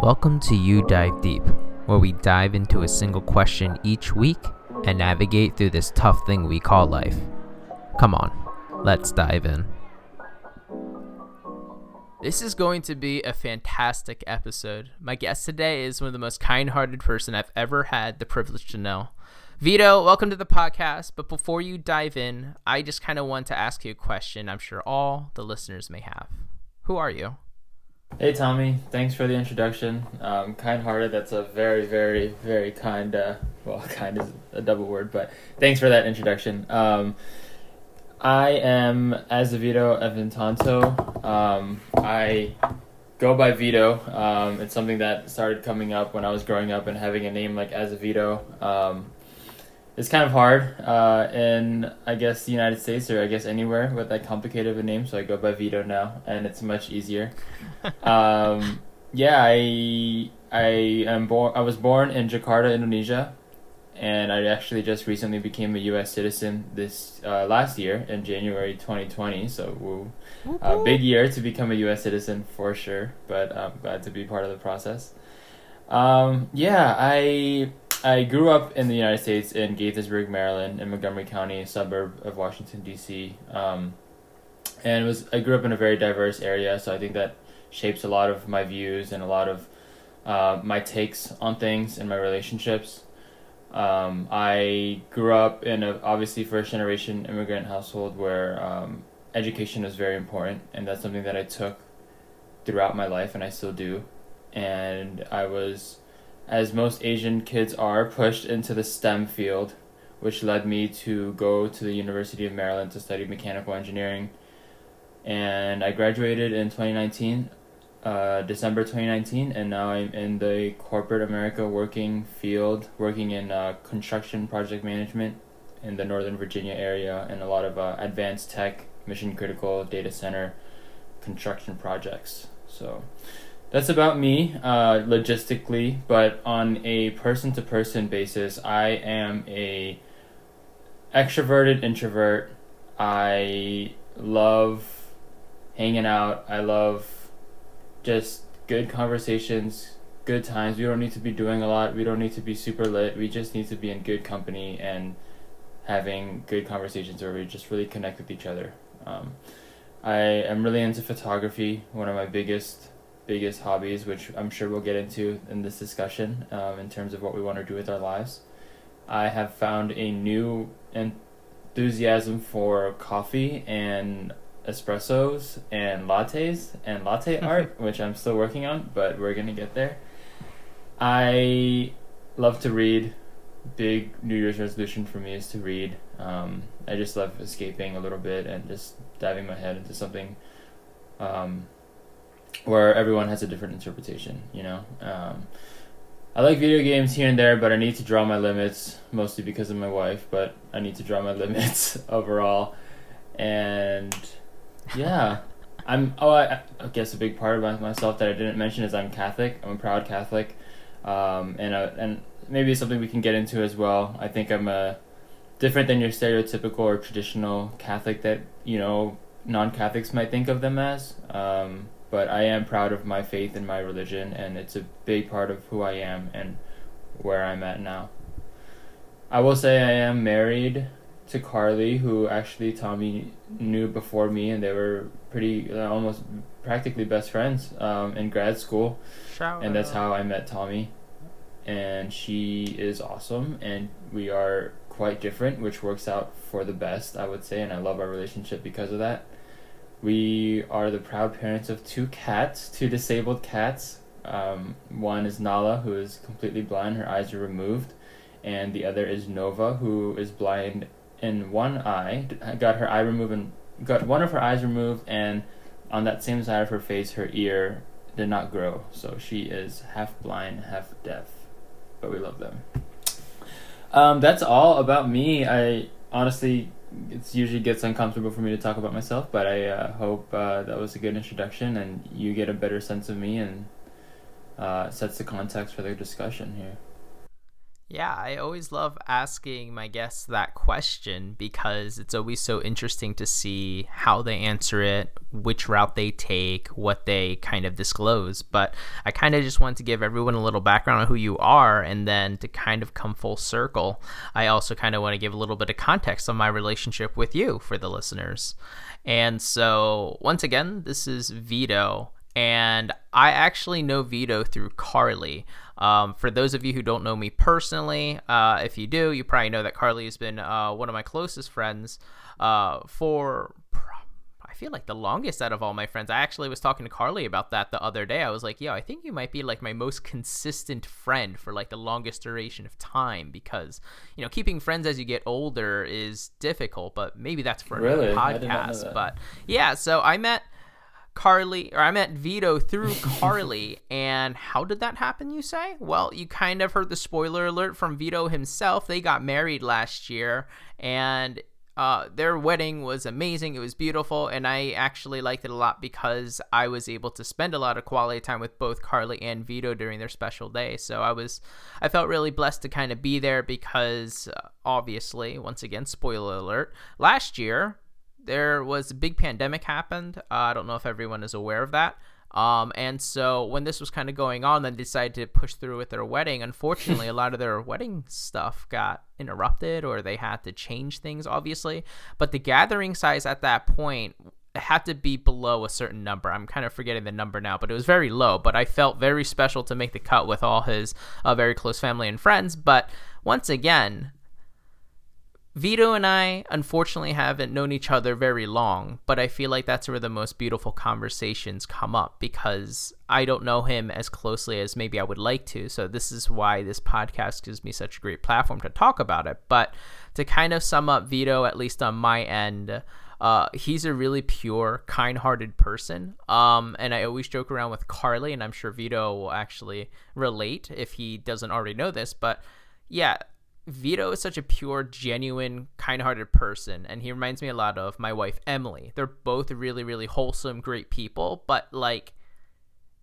Welcome to You Dive Deep, where we dive into a single question each week and navigate through this tough thing we call life. Come on, let's dive in. This is going to be a fantastic episode. My guest today is one of the most kind hearted person I've ever had the privilege to know. Vito, welcome to the podcast. But before you dive in, I just kind of want to ask you a question I'm sure all the listeners may have. Who are you? Hey Tommy, thanks for the introduction. Um, kind-hearted, that's a very, very, very kind. Uh, well, kind is a double word, but thanks for that introduction. Um, I am Azevedo Evantanto. Um, I go by Vito. Um, it's something that started coming up when I was growing up and having a name like Azevedo. Um, it's kind of hard uh, in I guess the United States or I guess anywhere with that complicated of a name. So I go by Vito now, and it's much easier. um, yeah, I I am born. I was born in Jakarta, Indonesia, and I actually just recently became a U.S. citizen this uh, last year in January 2020. So woo, a big year to become a U.S. citizen for sure. But I'm glad to be part of the process. Um, yeah, I I grew up in the United States in Gaithersburg, Maryland, in Montgomery County, a suburb of Washington D.C. Um, and was I grew up in a very diverse area, so I think that shapes a lot of my views and a lot of uh, my takes on things and my relationships. Um, I grew up in a obviously first generation immigrant household where um, education is very important, and that's something that I took throughout my life, and I still do. And I was as most Asian kids are, pushed into the STEM field, which led me to go to the University of Maryland to study mechanical engineering. And I graduated in 2019, uh, December 2019, and now I'm in the corporate America working field, working in uh, construction project management in the Northern Virginia area and a lot of uh, advanced tech, mission critical data center construction projects. So, that's about me uh, logistically, but on a person to person basis, I am a extroverted introvert. I love hanging out. I love just good conversations, good times. We don't need to be doing a lot. We don't need to be super lit. We just need to be in good company and having good conversations where we just really connect with each other. Um, I am really into photography. One of my biggest biggest hobbies, which I'm sure we'll get into in this discussion um, in terms of what we want to do with our lives. I have found a new enthusiasm for coffee and espressos and lattes and latte art, which I'm still working on, but we're going to get there. I love to read. Big New Year's resolution for me is to read. Um, I just love escaping a little bit and just diving my head into something um, where everyone has a different interpretation. You know, um, I like video games here and there, but I need to draw my limits mostly because of my wife. But I need to draw my limits overall, and yeah. I'm. Oh, I, I, guess a big part of myself that I didn't mention is I'm Catholic. I'm a proud Catholic, um, and and maybe something we can get into as well. I think I'm a different than your stereotypical or traditional Catholic that you know non Catholics might think of them as. Um, but I am proud of my faith and my religion, and it's a big part of who I am and where I'm at now. I will say I am married to Carly, who actually Tommy knew before me, and they were pretty uh, almost practically best friends um, in grad school. Shout and that's how I met Tommy. And she is awesome, and we are quite different, which works out for the best, I would say, and I love our relationship because of that. We are the proud parents of two cats, two disabled cats. Um, one is Nala, who is completely blind, her eyes are removed, and the other is Nova, who is blind in one eye, got her eye removed and got one of her eyes removed, and on that same side of her face, her ear did not grow, so she is half blind, half deaf. But we love them. Um, that's all about me. I honestly it usually gets uncomfortable for me to talk about myself, but I uh, hope uh, that was a good introduction and you get a better sense of me and uh, sets the context for the discussion here. Yeah, I always love asking my guests that question because it's always so interesting to see how they answer it, which route they take, what they kind of disclose. But I kind of just want to give everyone a little background on who you are and then to kind of come full circle. I also kind of want to give a little bit of context on my relationship with you for the listeners. And so, once again, this is Vito and I actually know Vito through Carly. Um, for those of you who don't know me personally, uh, if you do, you probably know that Carly has been uh, one of my closest friends uh, for. I feel like the longest out of all my friends. I actually was talking to Carly about that the other day. I was like, "Yo, I think you might be like my most consistent friend for like the longest duration of time because you know keeping friends as you get older is difficult. But maybe that's for really? another podcast. But yeah, so I met Carly, or I met Vito through Carly. And how did that happen, you say? Well, you kind of heard the spoiler alert from Vito himself. They got married last year, and uh, their wedding was amazing. It was beautiful, and I actually liked it a lot because I was able to spend a lot of quality time with both Carly and Vito during their special day. So I was, I felt really blessed to kind of be there because, uh, obviously, once again, spoiler alert, last year there was a big pandemic happened. Uh, I don't know if everyone is aware of that. Um, and so when this was kind of going on, they decided to push through with their wedding. Unfortunately, a lot of their wedding stuff got interrupted or they had to change things, obviously. But the gathering size at that point had to be below a certain number. I'm kind of forgetting the number now, but it was very low. But I felt very special to make the cut with all his uh, very close family and friends. But once again, Vito and I unfortunately haven't known each other very long, but I feel like that's where the most beautiful conversations come up because I don't know him as closely as maybe I would like to. So this is why this podcast gives me such a great platform to talk about it. But to kind of sum up Vito, at least on my end, uh, he's a really pure, kind-hearted person. Um, and I always joke around with Carly, and I'm sure Vito will actually relate if he doesn't already know this. But yeah, Vito is such a pure, genuine, kind-hearted person, and he reminds me a lot of my wife Emily. They're both really, really wholesome, great people, but like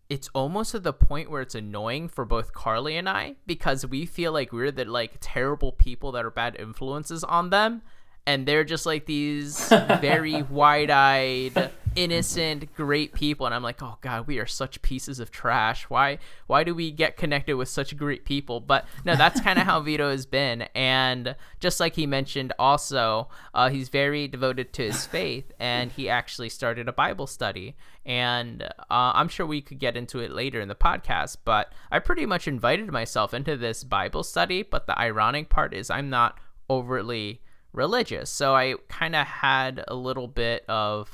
it's almost to the point where it's annoying for both Carly and I because we feel like we're the like terrible people that are bad influences on them and they're just like these very wide-eyed innocent great people and i'm like oh god we are such pieces of trash. Why why do we get connected with such great people? But no that's kind of how vito has been and just like he mentioned also uh, he's very devoted to his faith and he actually started a bible study and uh, i'm sure we could get into it later in the podcast but i pretty much invited myself into this bible study but the ironic part is i'm not overtly religious. So I kind of had a little bit of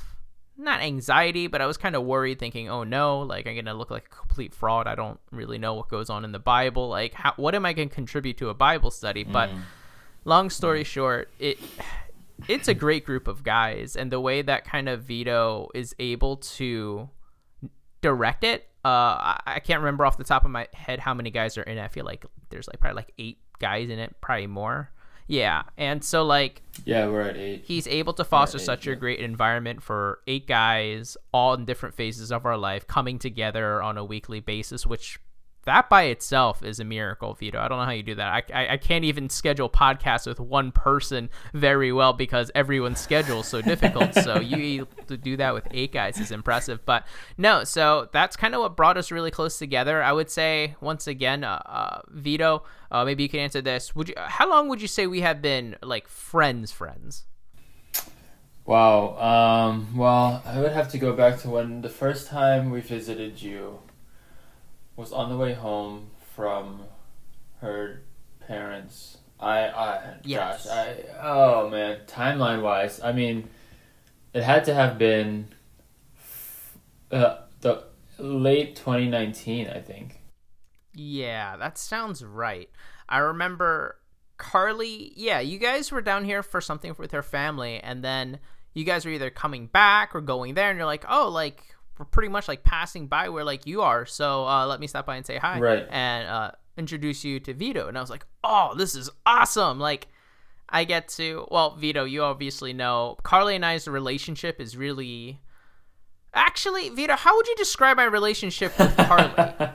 not anxiety, but I was kind of worried, thinking, "Oh no, like I'm gonna look like a complete fraud. I don't really know what goes on in the Bible. Like, how, what am I gonna contribute to a Bible study?" Mm. But long story short, it it's a great group of guys, and the way that kind of Vito is able to direct it. Uh, I can't remember off the top of my head how many guys are in it. I feel like there's like probably like eight guys in it, probably more. Yeah, and so like yeah, we're at eight. He's able to foster eight, such yeah. a great environment for eight guys, all in different phases of our life, coming together on a weekly basis, which that by itself is a miracle, Vito. I don't know how you do that. I, I, I, can't even schedule podcasts with one person very well because everyone's schedule is so difficult. so you to do that with eight guys is impressive. But no, so that's kind of what brought us really close together. I would say once again, uh, uh, Vito, uh, maybe you can answer this. Would you? How long would you say we have been like friends, friends? Wow. Um, well, I would have to go back to when the first time we visited you was on the way home from her parents. I, I, yes. gosh, I, oh man, timeline wise, I mean, it had to have been uh, the late 2019, I think. Yeah, that sounds right. I remember Carly, yeah, you guys were down here for something with her family, and then you guys were either coming back or going there, and you're like, oh, like, we're pretty much like passing by where like you are. So uh, let me stop by and say hi. Right. And uh, introduce you to Vito. And I was like, oh, this is awesome. Like, I get to, well, Vito, you obviously know Carly and I's relationship is really. Actually, Vito, how would you describe my relationship with Carly?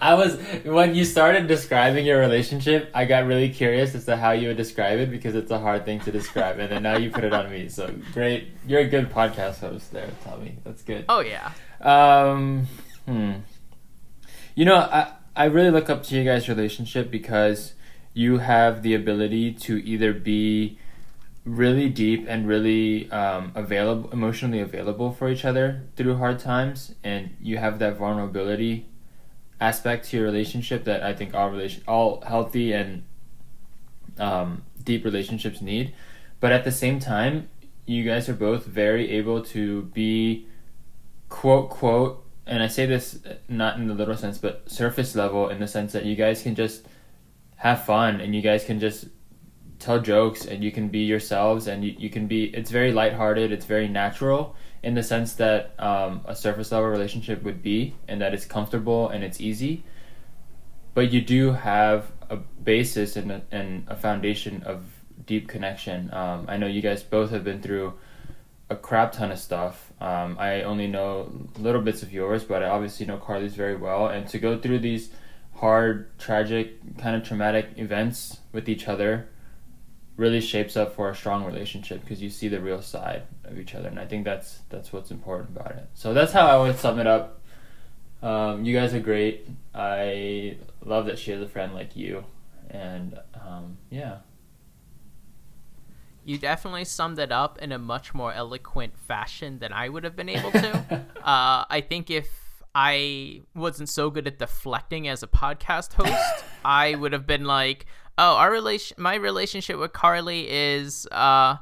I was when you started describing your relationship, I got really curious as to how you would describe it because it's a hard thing to describe, and then now you put it on me. So great, you're a good podcast host there, Tommy. That's good. Oh yeah. Um, hmm. You know, I I really look up to you guys' relationship because you have the ability to either be really deep and really um, available, emotionally available for each other through hard times, and you have that vulnerability aspect to your relationship that I think all relation, all healthy and um, deep relationships need. But at the same time, you guys are both very able to be quote quote, and I say this not in the literal sense, but surface level in the sense that you guys can just have fun and you guys can just tell jokes and you can be yourselves and you, you can be it's very lighthearted it's very natural in the sense that um, a surface level relationship would be and that it's comfortable and it's easy. But you do have a basis and a, and a foundation of deep connection. Um, i know you guys both have been through a crap ton of stuff. Um, i only know little bits of yours but i obviously know carly's very well. And to go through these hard tragic kind of traumatic events with each other really shapes up for a strong relationship because you see the real side of each other and i think that's that's what's important about it. So that's how i would sum it up. Um, you guys are great. I love that she has a friend like you and um, yeah. You definitely summed it up in a much more eloquent fashion than i would have been able to. Uh, i think if I wasn't so good at deflecting as a podcast host, I would have been like, oh, our relation, my relationship with Carly is, uh,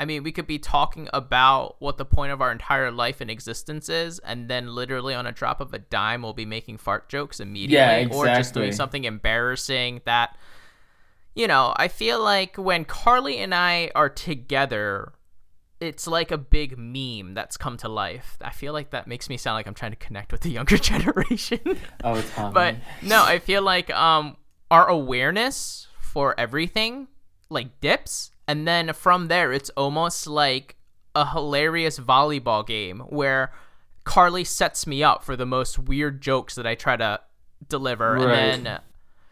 I mean, we could be talking about what the point of our entire life and existence is, and then literally on a drop of a dime, we'll be making fart jokes immediately, Yeah, exactly. or just doing something embarrassing that, you know, I feel like when Carly and I are together, it's like a big meme that's come to life. I feel like that makes me sound like I'm trying to connect with the younger generation. oh Tommy. but no, I feel like um our awareness for everything like dips and then from there it's almost like a hilarious volleyball game where Carly sets me up for the most weird jokes that I try to deliver Right. and then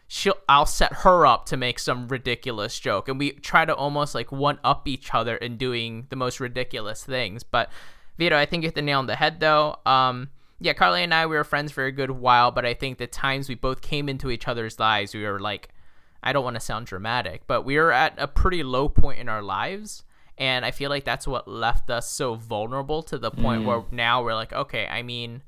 she'll I'll set her up to make some ridiculous joke. And we try to almost like one up each other in doing the most ridiculous things. But Vito I think you hit the nail on the head though. Um yeah Carly and I we were friends for a good while but I think the times we both came into each other's lives we were like I don't want to sound dramatic but we were at a pretty low point in our lives. And I feel like that's what left us so vulnerable to the point where now we're like okay I mean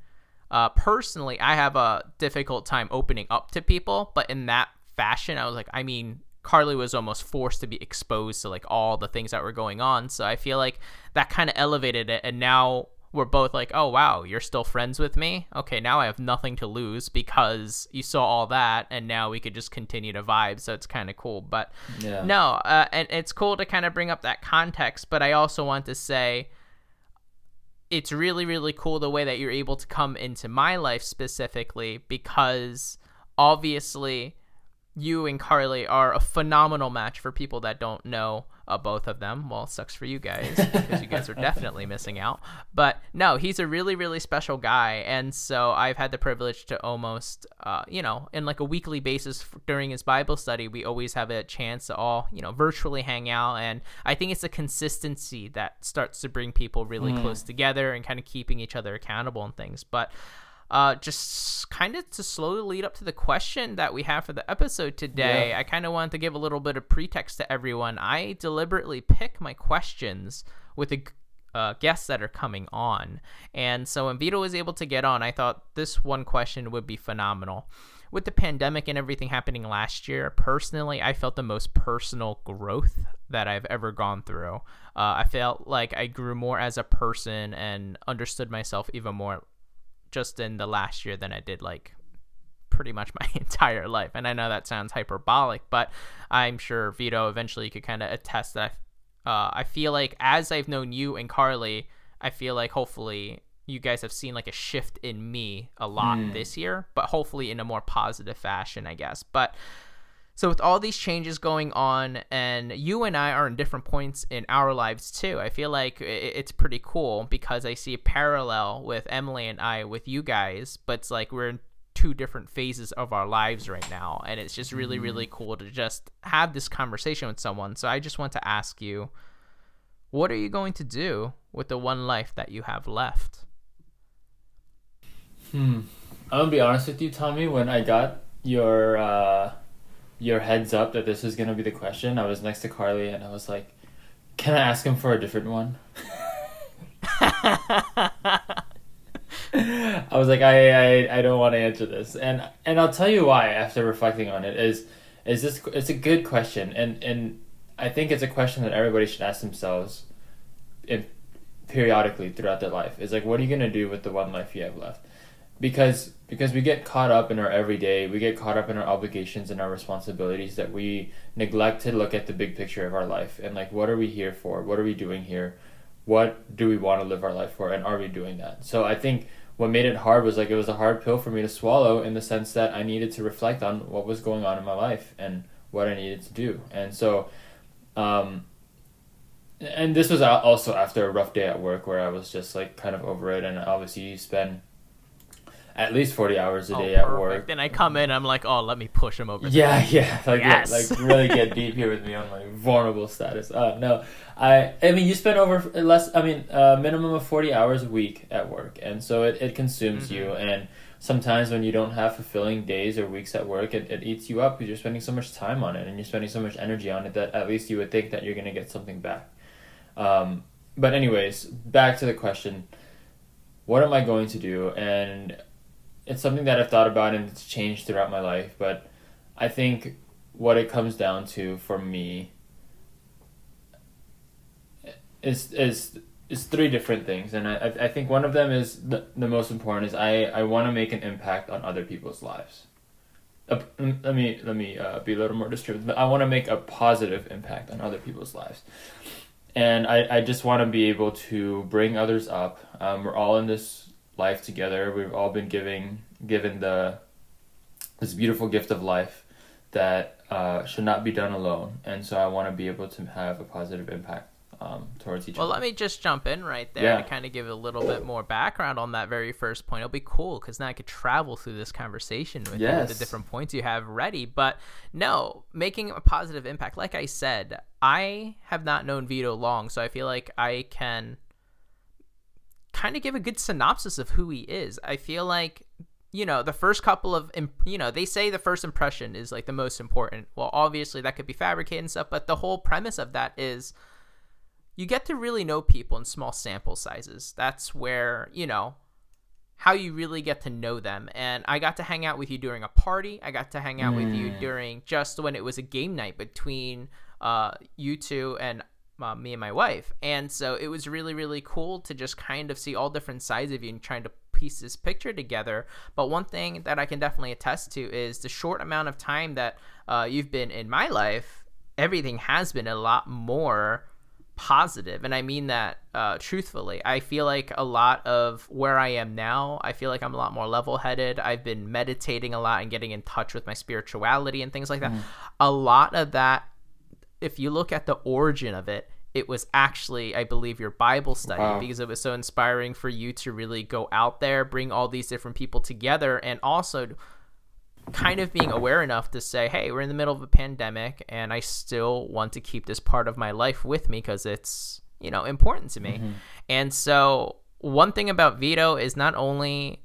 uh, personally, I have a difficult time opening up to people, but in that fashion, I was like, I mean, Carly was almost forced to be exposed to like all the things that were going on. So I feel like that kind of elevated it. And now we're both like, oh, wow, you're still friends with me? Okay, now I have nothing to lose because you saw all that. And now we could just continue to vibe. So it's kind of cool. But yeah no, uh, and it's cool to kind of bring up that context, but I also want to say it's really, really cool the way that you're able to come into my life specifically because obviously you and Carly are a phenomenal match for people that don't know uh, both of them. Well, it sucks for you guys because you guys are definitely missing out. But no, he's a really, really special guy. And so I've had the privilege to almost, uh, you know, in like a weekly basis f- during his Bible study, we always have a chance to all, you know, virtually hang out. And I think it's a consistency that starts to bring people really close together and kind of keeping each other accountable and things. But uh, just kind of to slowly lead up to the question that we have for the episode today, Yeah. I kind of wanted to give a little bit of pretext to everyone. I deliberately pick my questions with the uh, guests that are coming on. And so when Vito was able to get on, I thought this one question would be phenomenal. With the pandemic and everything happening last year, personally, I felt the most personal growth that I've ever gone through. Uh, I felt like I grew more as a person and understood myself even more just in the last year than I did like pretty much my entire life. And I know that sounds hyperbolic, but I'm sure Vito eventually could kind of attest that. Uh, I feel like as I've known you and Carly, I feel like hopefully you guys have seen like a shift in me a lot this year, but hopefully in a more positive fashion, I guess. But so with all these changes going on, and you and I are in different points in our lives too. I feel like it's pretty cool because I see a parallel with Emily and I with you guys, but it's like we're in two different phases of our lives right now and it's just really really Mm-hmm. cool to just have this conversation with someone so i just want to ask you what are you going to do with the one life that you have left Hmm. I'm gonna be honest with you, Tommy. When I got your uh, your heads up that this was gonna be the question, I was next to Carly and I was like, "Can I ask him for a different one?" I was like, I, I, I don't want to answer this, and and I'll tell you why. After reflecting on it, is is this it's a good question, and and I think it's a question that everybody should ask themselves, periodically throughout their life. Is like, what are you gonna do with the one life you have left? Because because we get caught up in our everyday, we get caught up in our obligations and our responsibilities that we neglect to look at the big picture of our life and like, what are we here for? What are we doing here? What do we want to live our life for? And are we doing that? So I think what made it hard was like it was a hard pill for me to swallow in the sense that I needed to reflect on what was going on in my life and what I needed to do. And so, um, and this was also after a rough day at work where I was just like kind of over it. And obviously, you spend at least 40 hours a day at work. then i come in i'm like oh let me push him over Yeah, yeah, like Yes. like really get deep here with me on my vulnerable status. Uh, no, I I mean you spend over less. I mean a minimum of forty hours a week at work, and so it, it consumes you. And sometimes when you don't have fulfilling days or weeks at work, it, it eats you up because you're spending so much time on it and you're spending so much energy on it that at least you would think that you're gonna get something back. Um, but anyways, back to the question: What am I going to do? And it's something that I've thought about and it's changed throughout my life, but I think what it comes down to for me is is is three different things, and I I think one of them is the, the most important is I I want to make an impact on other people's lives. Uh, let me let me uh, be a little more descriptive. But I want to make a positive impact on other people's lives, and I I just want to be able to bring others up. Um, we're all in this life together. We've all been giving given the this beautiful gift of life that uh, should not be done alone. And so I want to be able to have a positive impact um, towards each Well, other. Well, let me just jump in right there Yeah. to kind of give a little bit more background on that very first point. It'll be cool because now I could travel through this conversation with you with the different points you have ready. But no, making a positive impact. Like I said, I have not known Vito long, so I feel like I can kind of give a good synopsis of who he is. I feel like you know the first couple of you know they say the first impression is like the most important well obviously that could be fabricated and stuff but the whole premise of that is you get to really know people in small sample sizes that's where you know how you really get to know them and i got to hang out with you during a party i got to hang out with you Mm. during just when it was a game night between uh, you two and uh, me and my wife. And so it was really really cool to just kind of see all different sides of you and trying to piece this picture together. But one thing that i can definitely attest to is the short amount of time that uh, you've been in my life everything has been a lot more positive. And i mean that uh, truthfully. I feel like a lot of where i am now i feel like i'm a lot more level-headed. I've been meditating a lot and getting in touch with my spirituality and things like that. A lot of that if you look at the origin of it it was actually i believe your bible study Wow. because it was so inspiring for you to really go out there bring all these different people together and also kind of being aware enough to say, hey, we're in the middle of a pandemic and I still want to keep this part of my life with me because it's, you know, important to me. Mm-hmm. And so, one thing about Vito is not only,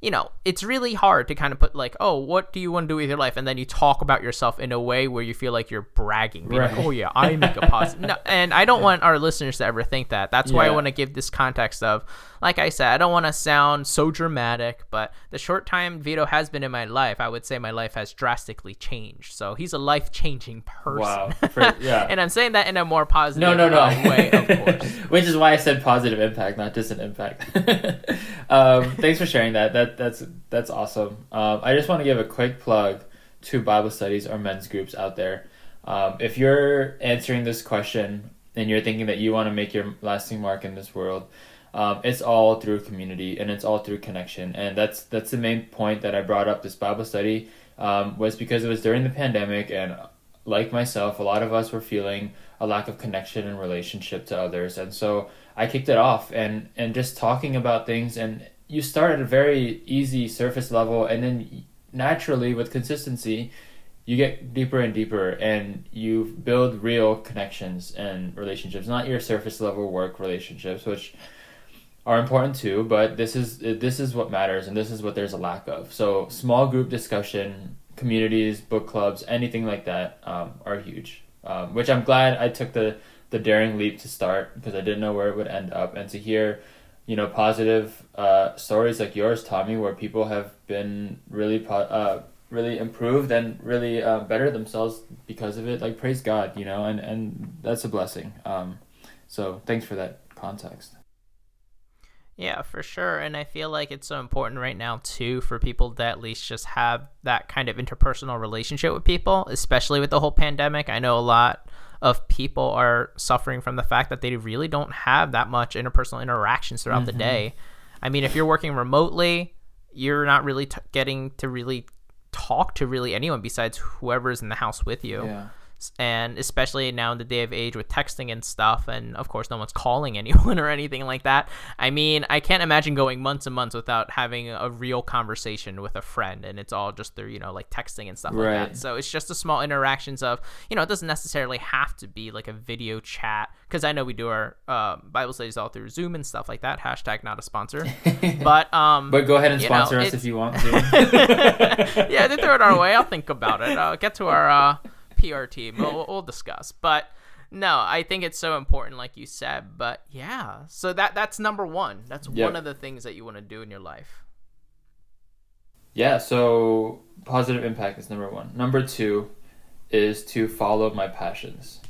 you know, it's really hard to kind of put like, oh, what do you want to do with your life? And then you talk about yourself in a way where you feel like you're bragging, being like, oh, yeah, I make a positive. no, and I don't want our listeners to ever think that. That's why I want to give this context of, like I said, I don't want to sound so dramatic, but the short time Vito has been in my life, I would say my life has drastically changed. So he's a life changing person. Wow. For- yeah. and I'm saying that in a more positive No, no, no. way, of course. Which is why I said positive impact, not just an impact. um, thanks for sharing that. That that's that's awesome. Um, I just want to give a quick plug to Bible studies or men's groups out there. Um, if you're answering this question and you're thinking that you want to make your lasting mark in this world, um, it's all through community and it's all through connection. And that's that's the main point that I brought up this Bible study um, was because it was during the pandemic and like myself, a lot of us were feeling a lack of connection and relationship to others, and so I kicked it off and and just talking about things and you start at a very easy surface level, and then naturally with consistency, you get deeper and deeper, and you build real connections and relationships, not your surface level work relationships, which are important too. But this is this is what matters, and this is what there's a lack of. So small group discussion, communities, book clubs, anything like that um, are huge. Um, which I'm glad I took the the daring leap to start because I didn't know where it would end up, and to hear you know positive uh, stories like yours, Tommy, where people have been really po- uh, really improved and really uh, better themselves because of it. Like praise God, you know, and and that's a blessing. Um, so thanks for that context. Yeah, for sure. And I feel like it's so important right now, too, for people to at least just have that kind of interpersonal relationship with people, especially with the whole pandemic. I know a lot of people are suffering from the fact that they really don't have that much interpersonal interactions throughout mm-hmm. the day. I mean, if you're working remotely, you're not really t- getting to really talk to really anyone besides whoever's in the house with you. Yeah and especially now in the day of age with texting and stuff and of course no one's calling anyone or anything like that. I mean i can't imagine going months and months without having a real conversation with a friend and it's all just through you know like texting and stuff right. like that. So it's just the small interactions of you know it doesn't necessarily have to be like a video chat because i know we do our uh, bible studies all through zoom and stuff like that hashtag not a sponsor. But um but go ahead and sponsor know, us if you want to yeah they throw it our way. I'll think about it. I'll get to our uh PR team. We'll, we'll discuss, but no, I think it's so important, like you said. But yeah, so that that's number one. That's yep. one of the things that you want to do in your life. Yeah. So positive impact is number one. Number two is to follow my passions.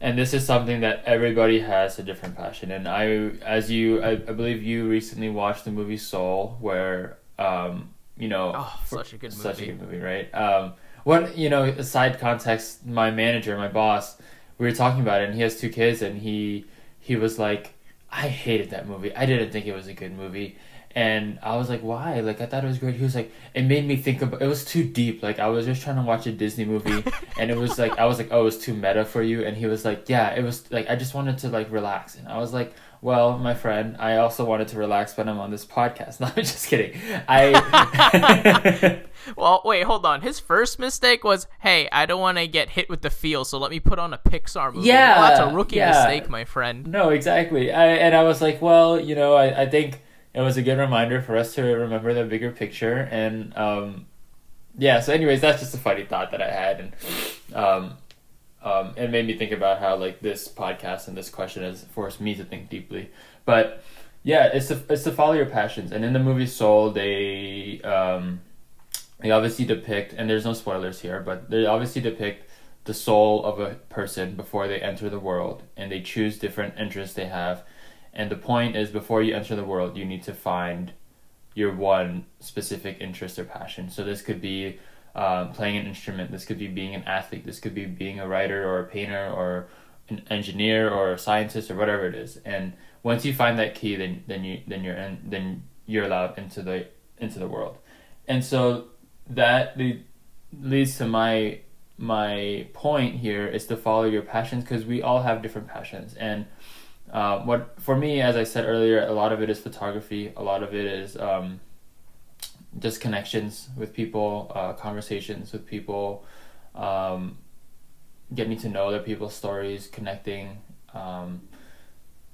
And this is something that everybody has a different passion. And I, as you, I, I believe you recently watched the movie Soul, where, um, you know, oh, such a good movie. Such a good movie, right? Um, what you know side context my manager my boss we were talking about it and he has two kids and he he was like i hated that movie. I didn't think it was a good movie. And i was like why? Like i thought it was great. He was like it made me think about it was too deep. Like i was just trying to watch a disney movie and it was like i was like oh it was too meta for you. And he was like yeah it was like i just wanted to like relax. And i was like well, my friend, I also wanted to relax when I'm on this podcast. No, I'm just kidding. I. well, wait, hold on. His first mistake was, "Hey, I don't want to get hit with the feel, so let me put on a Pixar movie." Yeah, well, that's a rookie yeah. mistake, my friend. No, exactly. I, and I was like, well, you know, I, I think it was a good reminder for us to remember the bigger picture, and um, yeah. So, anyways, that's just a funny thought that I had, and um, um, it made me think about how like this podcast and this question has forced me to think deeply. But yeah, it's to, it's to follow your passions. And in the movie Soul, they um, they obviously depict, and there's no spoilers here, but they obviously depict the soul of a person before they enter the world, and they choose different interests they have. And the point is, before you enter the world, you need to find your one specific interest or passion. So this could be um, playing an instrument. This could be being an athlete. This could be being a writer or a painter or an engineer or a scientist or whatever it is. And once you find that key, then then you then you're in, then you're allowed into the into the world. And so that leads to my my point here is to follow your passions because we all have different passions and uh, what for me as i said earlier a lot of it is photography a lot of it is um, just connections with people, uh, conversations with people, um, getting to know other people's stories, connecting. Um,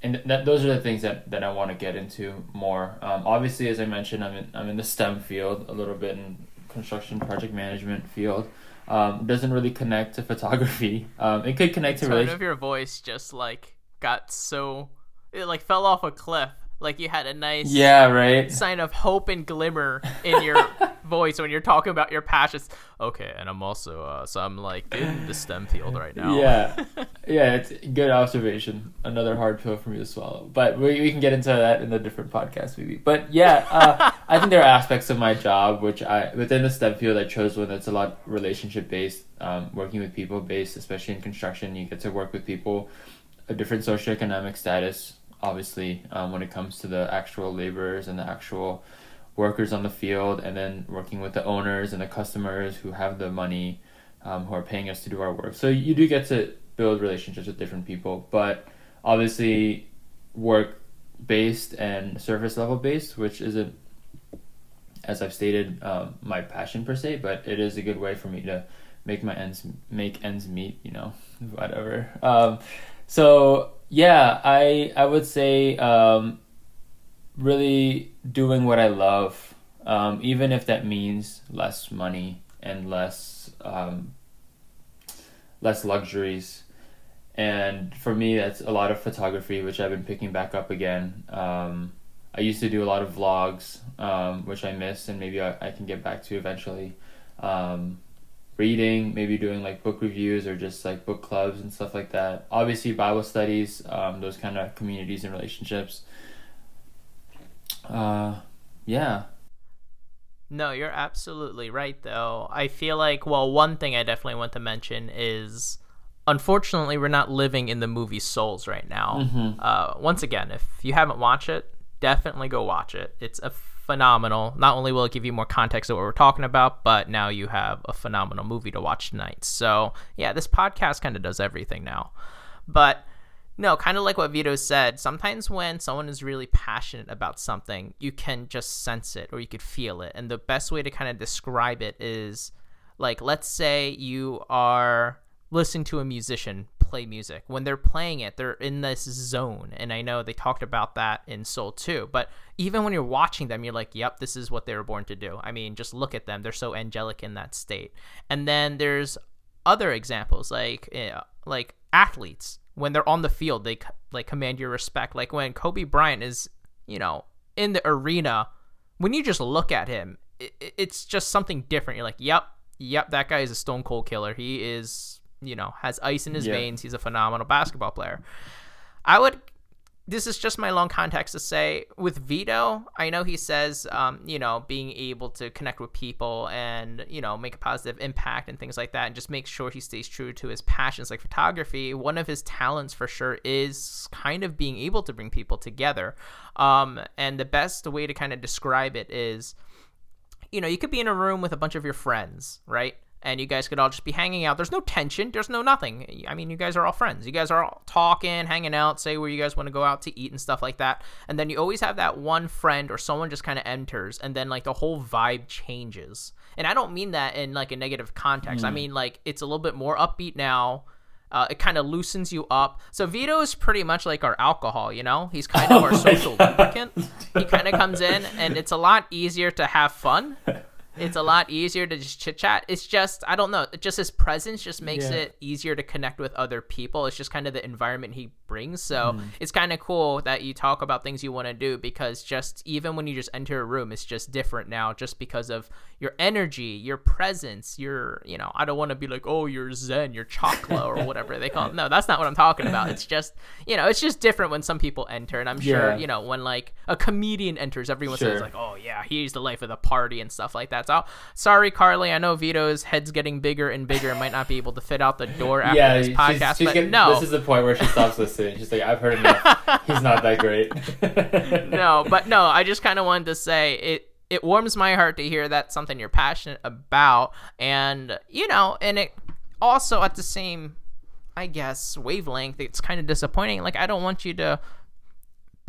and that those are the things that, that I want to get into more. Um, obviously, as I mentioned, I'm in, I'm in the STEM field a little bit in construction project management field. Um, doesn't really connect to photography. Um, it could connect to. Tone of your voice just like got so it like fell off a cliff like you had a nice yeah right. sign of hope and glimmer in your voice when you're talking about your passions. Okay and i'm also uh, so i'm like in the stem field right now. Yeah. Yeah it's good observation. Another hard pill for me to swallow. But we, we can get into that in a different podcast maybe. But yeah uh, i think there are aspects of my job which i within the stem field i chose one that's a lot relationship based um, working with people based especially in construction. You get to work with people a different socioeconomic status obviously um, when it comes to the actual laborers and the actual workers on the field and then working with the owners and the customers who have the money um, who are paying us to do our work so you do get to build relationships with different people but obviously work based and surface level based, which isn't, as I've stated, um, my passion per se, but it is a good way for me to make my ends make ends meet. You know, whatever. Um, so yeah, I I would say um, really doing what I love, um, even if that means less money and less um, less luxuries. And for me, that's a lot of photography, which I've been picking back up again. Um, I used to do a lot of vlogs, um, which I miss, and maybe I, I can get back to eventually. Um, reading, maybe doing like book reviews or just like book clubs and stuff like that. Obviously, Bible studies, um, those kind of communities and relationships. Uh, yeah. No, you're absolutely right, though. I feel like, well, one thing I definitely want to mention is unfortunately, we're not living in the movie Souls right now. Mm-hmm. Uh, once again, if you haven't watched it, definitely go watch it. It's a phenomenal. Not only will it give you more context of what we're talking about, but now you have a phenomenal movie to watch tonight. So, yeah, this podcast kind of does everything now. But no, kind of like what Vito said, sometimes when someone is really passionate about something, you can just sense it or you could feel it. And the best way to kind of describe it is like, let's say you are listening to a musician play music. When they're playing it, they're in this zone. And I know they talked about that in Soul too. But even when you're watching them, you're like, yep, this is what they were born to do. I mean, just look at them. They're so angelic in that state. And then there's other examples like, uh, like athletes when they're on the field, they like command your respect. Like when Kobe Bryant is, you know, in the arena, when you just look at him, it, it's just something different. You're like, yep, yep, that guy is a stone cold killer. He is, you know, has ice in his yeah. veins. He's a phenomenal basketball player. I would this is just my long context to say with Vito, I know he says, um, you know, being able to connect with people and, you know, make a positive impact and things like that, and just make sure he stays true to his passions like photography. One of his talents for sure is kind of being able to bring people together. Um, and the best way to kind of describe it is, you know, you could be in a room with a bunch of your friends, right? And you guys could all just be hanging out. There's no tension. There's no nothing. I mean, you guys are all friends. You guys are all talking, hanging out, say where you guys want to go out to eat and stuff like that. And then you always have that one friend or someone just kind of enters, and then like the whole vibe changes. And I don't mean that in like a negative context. Mm. I mean like it's a little bit more upbeat now. Uh, it kind of loosens you up. So Vito is pretty much like our alcohol, you know. He's kind of oh our social God. lubricant. He kind of comes in, and it's a lot easier to have fun it's a lot easier to just chit chat. It's just I don't know. Just his presence just makes yeah. it easier to connect with other people. It's just kind of the environment he brings. So mm. it's kind of cool that you talk about things you want to do because just even when you just enter a room, it's just different now, just because of your energy, your presence, your you know. I don't want to be like, oh, you're Zen, you're chocolate or whatever they call it. No, that's not what I'm talking about. It's just you know, it's just different when some people enter, and I'm sure yeah. you know when like a comedian enters, everyone sure. says like, oh yeah, he's the life of the party and stuff like that. So sorry, Carly. I know Vito's head's getting bigger and bigger and might not be able to fit out the door after yeah, this podcast. She's, she's but getting, no, this is the point where she stops listening. She's like, I've heard enough. He's not that great. no, but no, I just kind of wanted to say it. It warms my heart to hear that's something you're passionate about, and you know, and it also at the same I guess wavelength. It's kind of disappointing. Like I don't want you to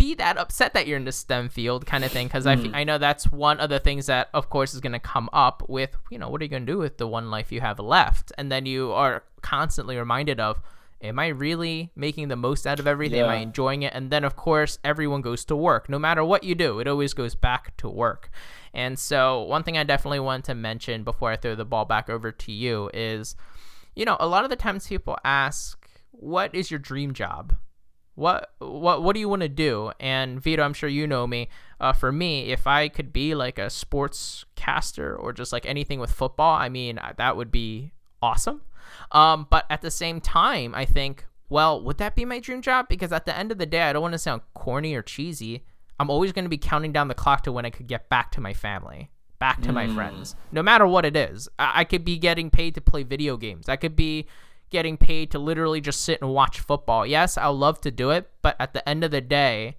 be that upset that you're in the STEM field kind of thing because mm. I, I know that's one of the things that of course is going to come up with you know what are you going to do with the one life you have left? And then you are constantly reminded of am I really making the most out of everything? Yeah. am I enjoying it? And then of course everyone goes to work no matter what you do it always goes back to work. And so one thing I definitely want to mention before I throw the ball back over to you is you know a lot of the times people ask what is your dream job what what what do you want to do? And vito i'm sure you know me. Uh, for me if i could be like a sports caster or just like anything with football i mean that would be awesome. Um, but at the same time i think well would that be my dream job? Because at the end of the day i don't want to sound corny or cheesy. I'm always going to be counting down the clock to when i could get back to my family back to mm. my friends no matter what it is. I-, I could be getting paid to play video games. I could be getting paid to literally just sit and watch football. Yes, I'll love to do it, but at the end of the day,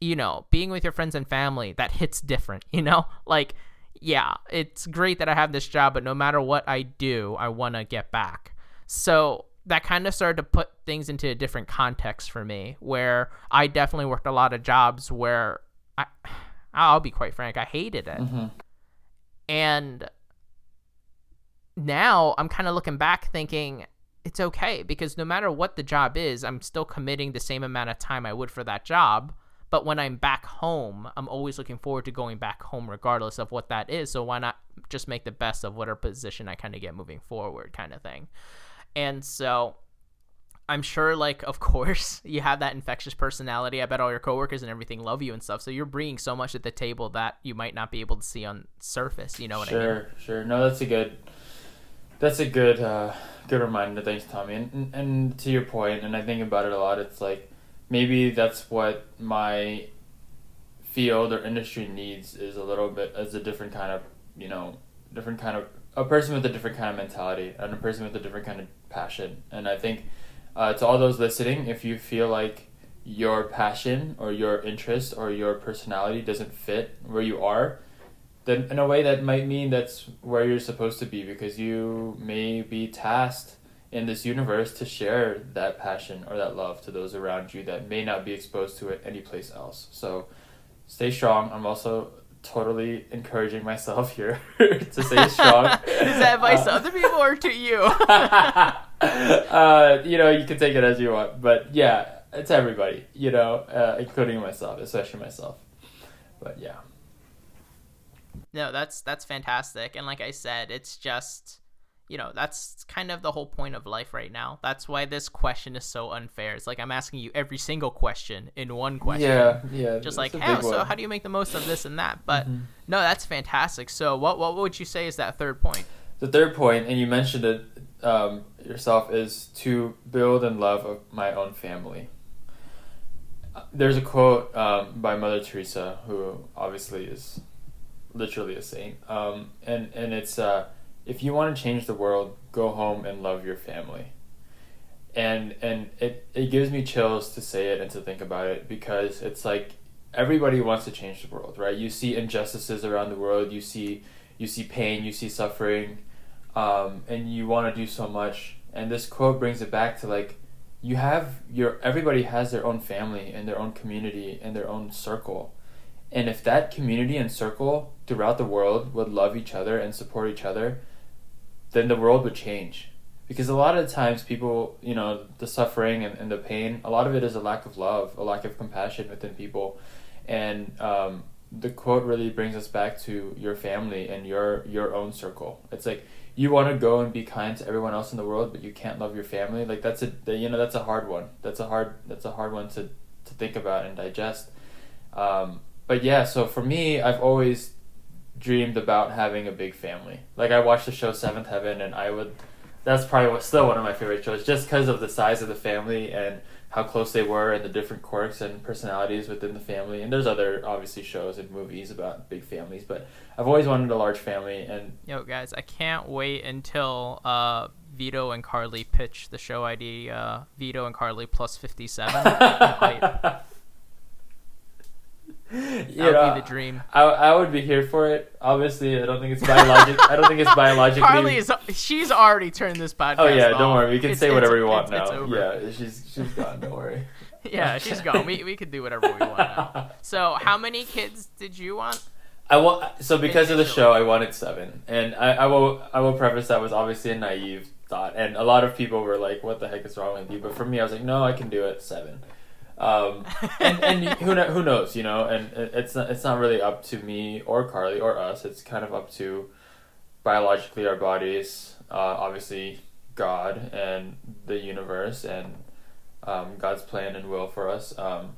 you know, being with your friends and family, that hits different, you know? Like, yeah, it's great that I have this job, but no matter what I do, I want to get back. So that kind of started to put things into a different context for me where I definitely worked a lot of jobs where I I'll be quite frank, I hated it. Mm-hmm. And now I'm kind of looking back thinking it's okay because no matter what the job is, I'm still committing the same amount of time I would for that job. But when I'm back home, I'm always looking forward to going back home regardless of what that is. So why not just make the best of whatever position I kind of get moving forward kind of thing. And so I'm sure, like, of course, you have that infectious personality. I bet all your coworkers and everything love you and stuff. So you're bringing so much at the table that you might not be able to see on surface. You know what sure, I mean? Sure, sure. No, that's a good, that's a good, uh, good reminder. Thanks, Tommy. And, and and to your point, and I think about it a lot. It's like maybe that's what my field or industry needs is a little bit as a different kind of you know different kind of a person with a different kind of mentality and a person with a different kind of passion. And I think uh, to all those listening, if you feel like your passion or your interest or your personality doesn't fit where you are, then in a way that might mean that's where you're supposed to be because you may be tasked in this universe to share that passion or that love to those around you that may not be exposed to it anyplace else. So stay strong. I'm also totally encouraging myself here to stay strong. Is that advice uh, to other people or to you? uh, you know, you can take it as you want, but yeah, it's everybody. You know, uh, including myself, especially myself. But yeah. No, that's that's fantastic, and like I said, it's just you know that's kind of the whole point of life right now. That's why this question is so unfair. It's like i'm asking you every single question in one question. yeah yeah just like hey so how do you make the most of this and that? But mm-hmm. no that's fantastic. So what what would you say is that third point? The third point and you mentioned it um, yourself is to build and love my own family. There's a quote um, by mother teresa who obviously is literally a saint um, and and it's uh, if you want to change the world, go home and love your family. And and it, it gives me chills to say it and to think about it because it's like everybody wants to change the world, right? You see injustices around the world, you see you see pain, you see suffering, um, and you want to do so much. And this quote brings it back to like you have your everybody has their own family and their own community and their own circle. And if that community and circle throughout the world would love each other and support each other, then the world would change. Because a lot of times people, you know, the suffering and, and the pain, a lot of it is a lack of love, a lack of compassion within people. And um, the quote really brings us back to your family and your your own circle. It's like you want to go and be kind to everyone else in the world, but you can't love your family. Like that's a you know that's a hard one. That's a hard that's a hard one to to think about and digest. Um, but yeah, so for me, I've always dreamed about having a big family. Like I watched the show Seventh Heaven, and I would. That's probably still one of my favorite shows, just because of the size of the family and how close they were, and the different quirks and personalities within the family. And there's other obviously shows and movies about big families, but I've always wanted a large family. And yo, guys, I can't wait until uh, Vito and Carly pitch the show ID. Uh, Vito and Carly plus fifty seven. that would know, be the dream. I, I would be here for it. Obviously, I don't think it's biologic. I don't think it's biologically. Carly is. She's already turned this podcast. Oh yeah, off. don't worry. We can it's, say whatever we want it's, now. It's yeah, she's she's gone. Don't worry. yeah, she's gone. We we could do whatever we want. Now. So, how many kids did you want? I want so because of the show, I wanted seven, and I, I will I will preface that was obviously a naive thought, and a lot of people were like, "What the heck is wrong with you?" But for me, I was like, "No, I can do it seven. Um, and, and who who knows, you know? And it's not, it's not really up to me or Carly or us. It's kind of up to biologically our bodies, uh, obviously God and the universe and um, God's plan and will for us. Um,